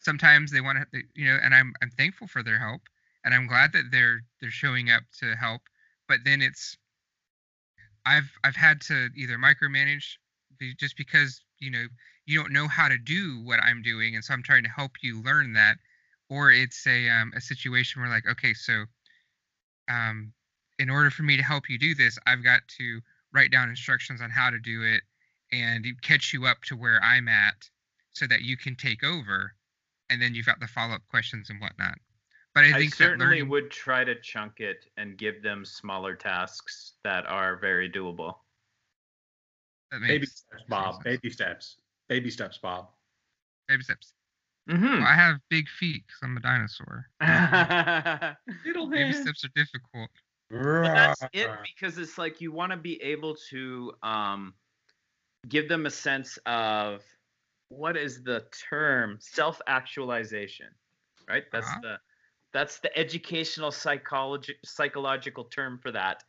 sometimes they want to you know and I'm I'm thankful for their help and I'm glad that they're they're showing up to help but then it's I've I've had to either micromanage just because you know you don't know how to do what I'm doing, and so I'm trying to help you learn that, or it's a um, a situation where like okay, so um, in order for me to help you do this, I've got to write down instructions on how to do it and catch you up to where I'm at, so that you can take over, and then you've got the follow up questions and whatnot. But I I, think that certainly learning, would try to chunk it and give them smaller tasks that are very doable. that Baby steps, Bob. sense. Baby steps. Baby steps, Bob. baby steps. Mm-hmm. Well, I have big feet because I'm a dinosaur. Little Baby steps are difficult. But that's it because it's like you want to be able to um, give them a sense of what is the term self actualization, right? That's Uh-huh. the that's the educational psychology psychological term for that.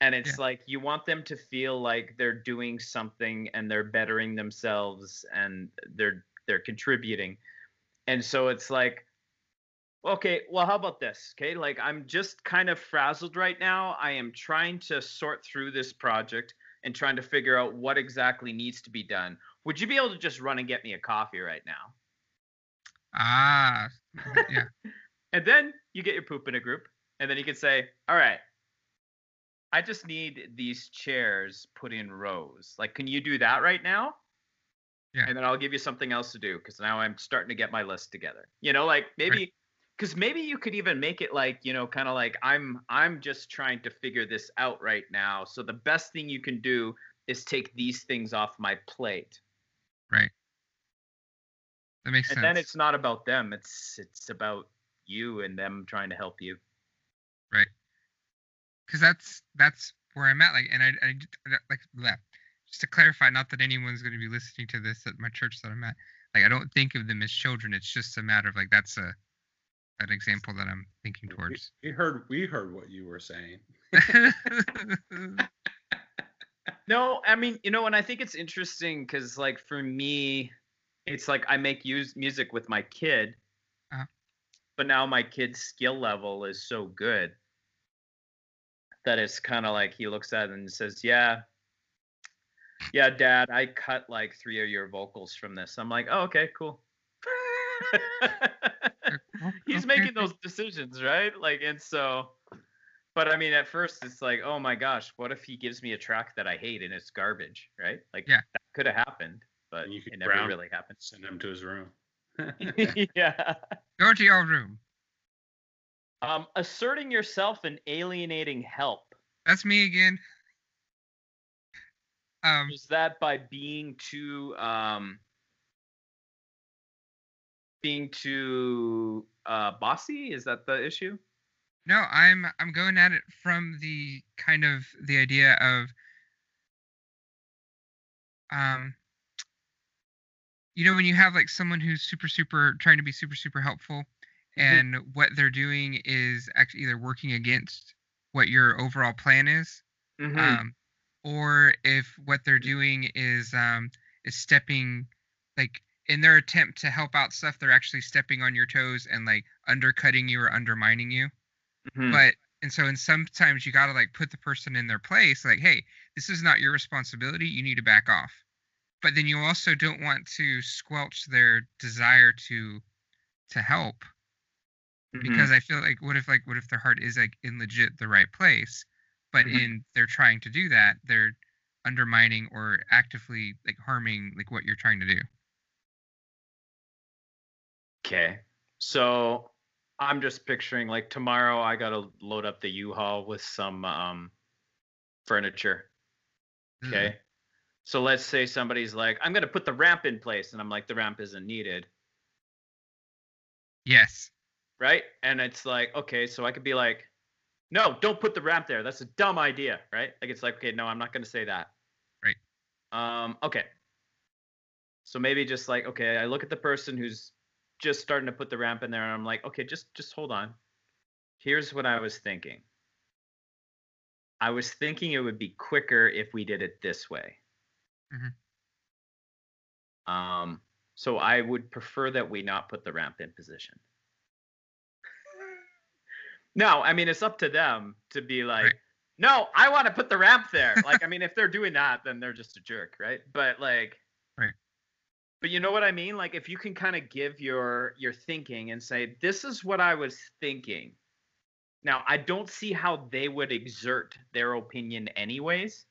And it's Yeah. like you want them to feel like they're doing something and they're bettering themselves and they're they're contributing. And so it's like Okay, well, how about this? Okay, like I'm just kind of frazzled right now. I am trying to sort through this project and trying to figure out what exactly needs to be done. Would you be able to just run and get me a coffee right now? Ah, yeah. And then you get your poop in a group, and then you can say, All right, I just need these chairs put in rows. Like, can you do that right now? Yeah. And then I'll give you something else to do because now I'm starting to get my list together. You know, like maybe because maybe you could even make it like you know kind of like i'm i'm just trying to figure this out right now so the best thing you can do is take these things off my plate Right. That makes and sense. then it's not about them it's it's about you and them trying to help you right because that's that's where I'm at. Like, and i, I like that. Just to clarify, not that anyone's going to be listening to this at my church that I'm at. Like, I don't think of them as children. It's just a matter of like that's a an example that I'm thinking We, towards. we heard we heard what you were saying. no i mean you know and i think it's interesting because like for me it's like i make use music with my kid Uh-huh. but now my kid's skill level is so good that it's kind of like he looks at it and says yeah yeah dad i cut like three of your vocals from this i'm like oh okay cool he's making those decisions right like and so but i mean at first it's like oh my gosh what if he gives me a track that i hate and it's garbage right like Yeah. that could have happened but And you could it never ground- really happened Send him to his room. yeah Go to your room. um asserting yourself and alienating help That's me again. Um, is that by being too um being too uh bossy is that the issue No, I'm I'm going at it from the kind of the idea of um you know when you have like someone who's super super trying to be super super helpful Mhm. and what they're doing is actually either working against what your overall plan is, Mhm. um, or if what they're doing is um, is stepping like in their attempt to help out stuff, they're actually stepping on your toes and like undercutting you or undermining you. Mhm. But and so and sometimes you gotta like put the person in their place, like, hey, this is not your responsibility. You need to back off. But then you also don't want to squelch their desire to to help Mhm. because I feel like what if like what if their heart is like in legit the right place, but Mhm. in they're trying to do that, they're undermining or actively like harming like what you're trying to do. Okay. So I'm just picturing like tomorrow I gotta load up the U-Haul with some um furniture. Ugh. Okay. So let's say somebody's like, I'm gonna put the ramp in place, and I'm like, the ramp isn't needed, Yes. right? And it's like, okay, so I could be like, no, don't put the ramp there. That's a dumb idea, right? Like it's like, okay, no, I'm not gonna say that. Right. Um, okay. So maybe just like, okay, I look at the person who's just starting to put the ramp in there, and I'm like, okay, just just hold on. Here's what I was thinking. I was thinking it would be quicker if we did it this way. Mhm. Um, so I would prefer that we not put the ramp in position. no, I mean it's up to them to be like, Right. no, I want to put the ramp there. like, I mean, if they're doing that, then they're just a jerk, right? But like. But you know what I mean? Like, if you can kind of give your your thinking and say, this is what I was thinking. Now, I don't see how they would exert their opinion anyways.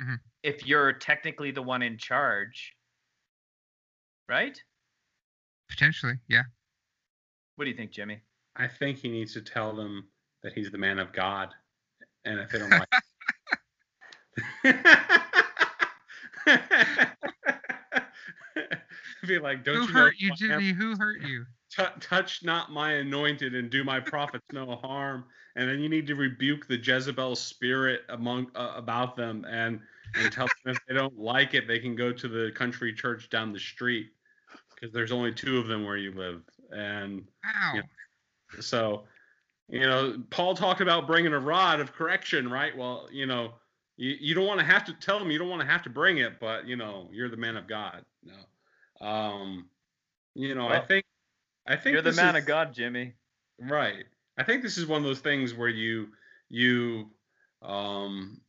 Mhm. If you're technically the one in charge, right? Potentially, yeah. What do you think, Jimmy? I think he needs to tell them that he's the man of God, and if they don't like, be like, don't Who you hurt know you, am? Jimmy? Who hurt you? Tou- touch not my anointed and do my prophets no harm and then you need to rebuke the jezebel spirit among uh, about them and and tell them if they don't like it they can go to the country church down the street because there's only two of them where you live and Wow. Yeah. so you know paul talked about bringing a rod of correction right well you know you, you don't want to have to tell them you don't want to have to bring it but you know you're the man of god no um you know i think i think You're the man is- of God, Jimmy. Right. I think this is one of those things where you you um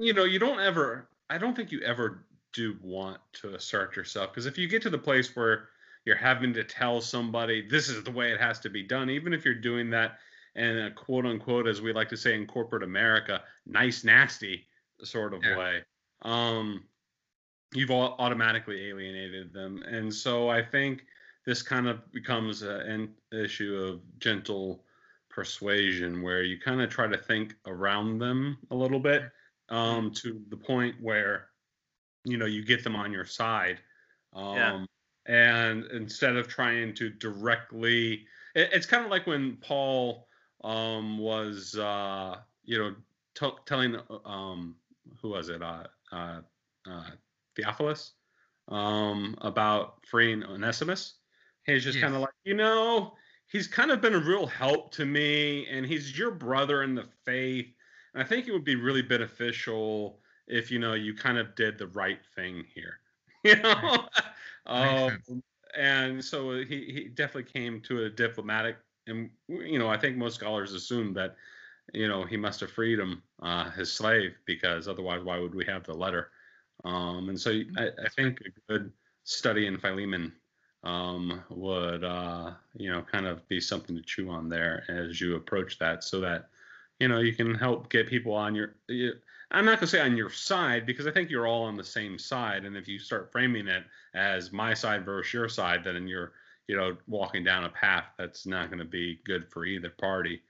you know, you don't ever I don't think you ever do want to assert yourself because if you get to the place where you're having to tell somebody this is the way it has to be done, even if you're doing that in a quote unquote, as we like to say in corporate America, nice nasty sort of Yeah. way, um, you've au- automatically alienated them. And so I think this kind of becomes an issue of gentle persuasion where you kind of try to think around them a little bit um, to the point where you know you get them on your side um, Yeah. and instead of trying to directly it, it's kind of like when paul um, was uh, you know t- telling um, who was it uh, uh, uh, theophilus um, about freeing onesimus. He's just kind of like you know he's kind of been a real help to me and he's your brother in the faith and i think it would be really beneficial if you know you kind of did the right thing here. You know? Um, and so he, he definitely came to a diplomatic and you know i think most scholars assume that you know he must have freed him uh, his slave because otherwise why would we have the letter um, and so I, I think a good study in philemon um, would uh, you know kind of be something to chew on there as you approach that so that you know you can help get people on your you, i'm not going to say on your side because i think you're all on the same side. And if you start framing it as my side versus your side then you're you know walking down a path that's not going to be good for either party.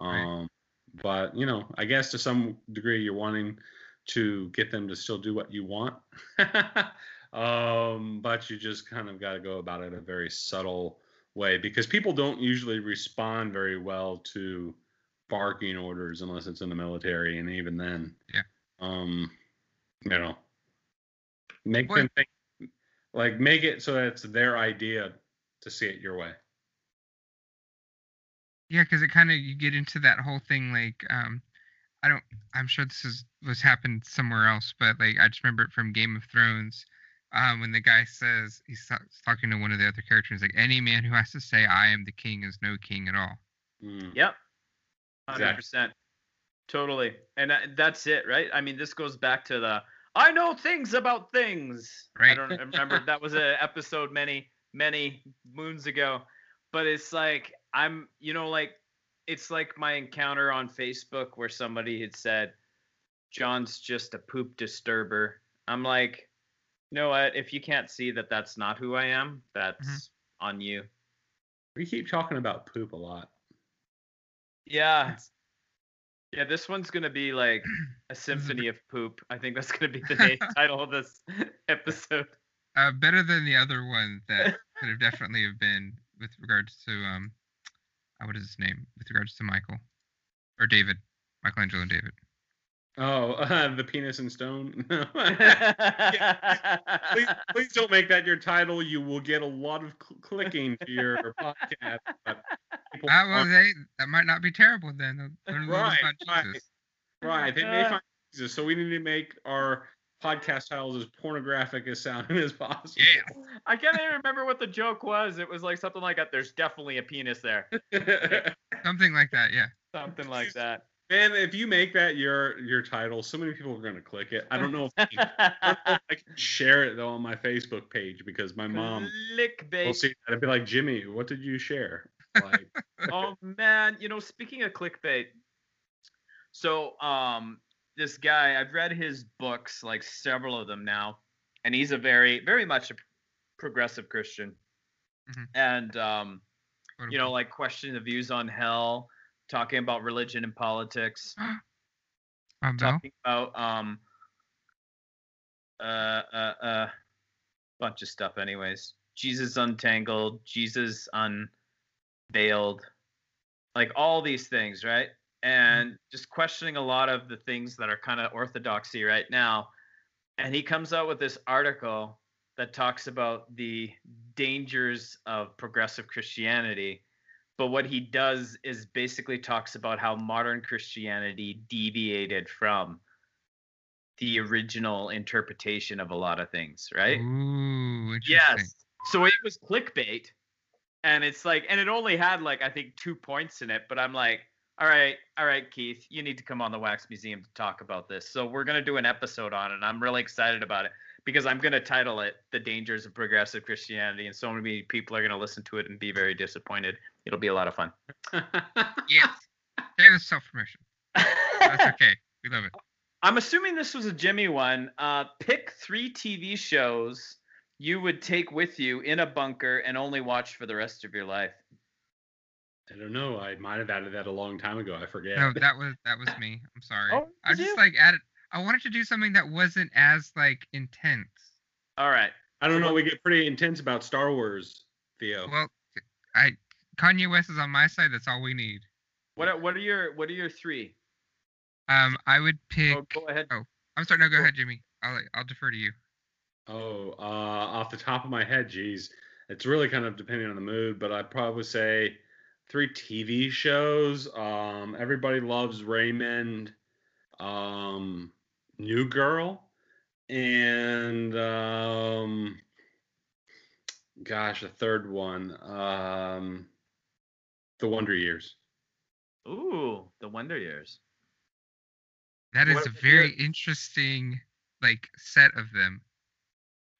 Right. um, but you know i guess to some degree you're wanting to get them to still do what you want. Um, but you just kind of got to go about it a very subtle way because people don't usually respond very well to barking orders unless it's in the military and even then Yeah. um you know make them think like make it so that it's their idea to see it your way. Yeah, because it kind of you get into that whole thing like um, I don't. I'm sure this is was happened somewhere else, but like I just remember it from Game of Thrones, um, when the guy says he's ta- talking to one of the other characters, like any man who has to say I am the king is no king at all. Mm. Yep. Hundred Exactly. percent. Totally. And that- that's it, right? I mean, this goes back to the I know things about things. I don't remember that was an episode many many moons ago, but it's like I'm, you know, like it's like my encounter on Facebook where somebody had said John's just a poop disturber. I'm like, you know what? If you can't see that that's not who I am, that's on you. We keep talking about poop a lot. Yeah. Yeah, this one's gonna be like a symphony of poop. I think that's gonna be the name, title of this episode. Uh, better than the other one that could have definitely have been with regards to um, uh, what is his name? With regards to Michael or David, Michelangelo and David. Oh, uh, the penis and stone. please, please don't make that your title. You will get a lot of cl- clicking to your podcast. but people Ah, well, they that might not be terrible then. They'll learn a little Right, about right. Jesus. right, they may Uh, find Jesus, so we need to make our podcast titles as pornographic as sounding as possible. Yeah. I can't even remember what the joke was. It was like something like that. There's definitely a penis there. Something like that, yeah. Something like that. Man, if you make that your your title, so many people are gonna click it. I don't know if I, can, I, don't know if I can share it though on my Facebook page because my mom clickbait. will see that and be like, Jimmy, what did you share? Like, oh man, you know, speaking of clickbait, so um, this guy, I've read his books, like several of them now, and he's a very, very much a progressive Christian, Mhm. and um, you know, like questioning the views on hell, talking about religion and politics, talking about um, uh, uh, uh, bunch of stuff, anyways. Jesus untangled, Jesus unveiled, like all these things, right? And just questioning a lot of the things that are kind of orthodoxy right now. And he comes out with this article that talks about the dangers of progressive Christianity. But what he does is basically talks about how modern Christianity deviated from the original interpretation of a lot of things, right? Ooh. Yes. So it was clickbait, and it's like, and it only had like I think two points in it, but I'm like, all right, all right, Keith, you need to come on the Wax Museum to talk about this. So we're gonna do an episode on it. and I'm really excited about it because I'm gonna title it "The Dangers of Progressive Christianity," and so many people are gonna listen to it and be very disappointed. It'll be a lot of fun. Yes. That was self promotion. That's okay. We love it. I'm assuming this was a Jimmy one. Uh, pick three TV shows you would take with you in a bunker and only watch for the rest of your life. I don't know. I might have added that a long time ago. I forget. No, that was that was me. I'm sorry. Oh, I just you? like added. I wanted to do something that wasn't as like intense. All right. I don't know. We get pretty intense about Star Wars, Theo. Well, I Kanye West is on my side. That's all we need. What are, what are your what are your three? Um, I would pick. Oh, go ahead. Oh, I'm sorry. No, go Go. ahead, Jimmy. I'll I'll defer to you. Oh, uh, off the top of my head, geez, it's really kind of depending on the mood, but I'd probably say three TV shows. Um, Everybody Loves Raymond, um, New Girl, and um, gosh, a third one, um, The Wonder Years. Ooh, the Wonder Years. That is What- a very year- interesting like set of them.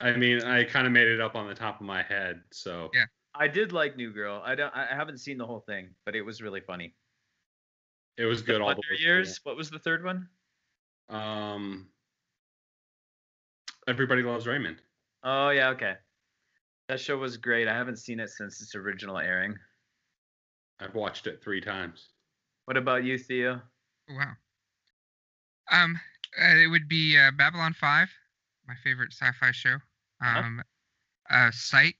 I mean, I kind of made it up on the top of my head, so Yeah. I did like New Girl. I don't. I haven't seen the whole thing, but it was really funny. it was good the all Wonder the way. through. Years. What was the third one? Um, Everybody Loves Raymond. Oh yeah, okay. That show was great. I haven't seen it since its original airing. I've watched it three times. What about you, Theo? Oh, wow. Um, uh, it would be uh, Babylon Five, my favorite sci-fi show. Uh-huh. Um, uh, Psych,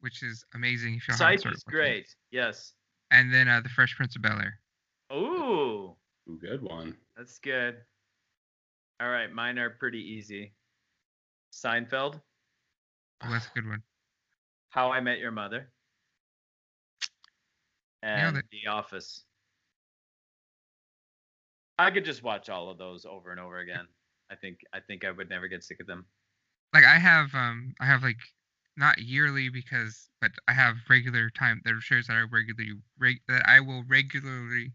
which is amazing if you haven't Psych is watching great. Yes. And then uh, The Fresh Prince of Bel Air. Ooh, Ooh, good one. that's good. All right, mine are pretty easy. Seinfeld, Oh, that's a good one. How I Met Your Mother, and. The Office. I could just watch all of those over and over again. I think I think I would never get sick of them. Like I have um I have like not yearly because but I have regular time there are shows that I regularly reg, that I will regularly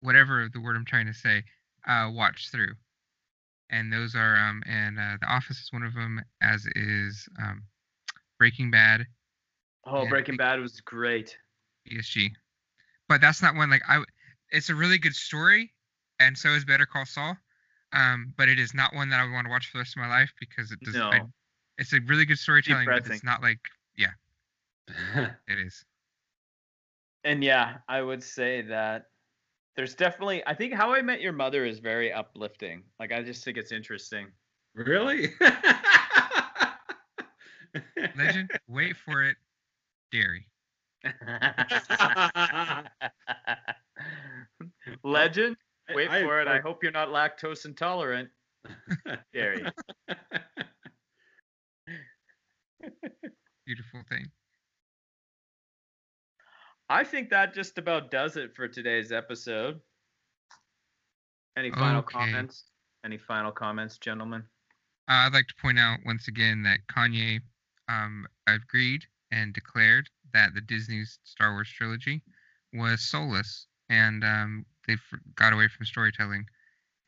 whatever the word I'm trying to say uh watch through. And those are um and uh, The Office is one of them as is um Breaking Bad, Oh, Yeah, Breaking Bad was great. ESG. But that's not one like I it's a really good story and so is Better Call Saul. Um but it is not one that I would want to watch for the rest of my life because it does No. I, it's a really good storytelling but it's not like yeah, it is. And yeah, I would say that there's definitely I think How I Met Your Mother is very uplifting. Like I just think it's interesting. really? Legend, wait for it. Dairy. Legend, wait I- for it. I hope you're not lactose intolerant. Dairy. Beautiful thing. I think that just about does it for today's episode. Any final Okay. comments? Any final comments, gentlemen? Uh, I'd like to point out once again that Kanye um, agreed and declared that the Disney's Star Wars trilogy was soulless and um, they got away from storytelling.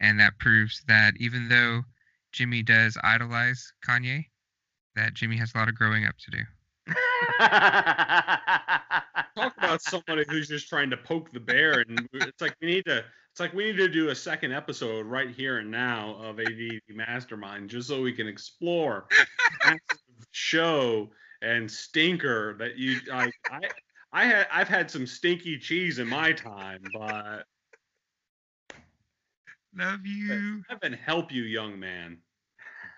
And that proves that even though Jimmy does idolize Kanye, that Jimmy has a lot of growing up to do. Talk about somebody who's just trying to poke the bear, and it's like we need to. It's like we need to do a second episode right here and now of ADD Mastermind, just so we can explore show and stinker that you like. I I had I've had some stinky cheese in my time, but Love you. heaven help you, young man.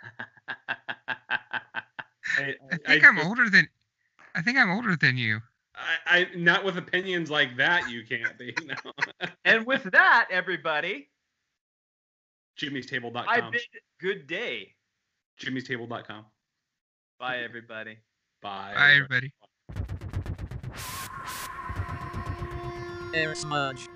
I, I think I, am older than. I think I'm older than you. I, I not with opinions like that. You can't be. No. and with that, everybody, Jimmy'sTable.com. I bid good day. Jimmy'sTable.com. Bye, everybody. Bye. Bye, everybody. Air Smudge.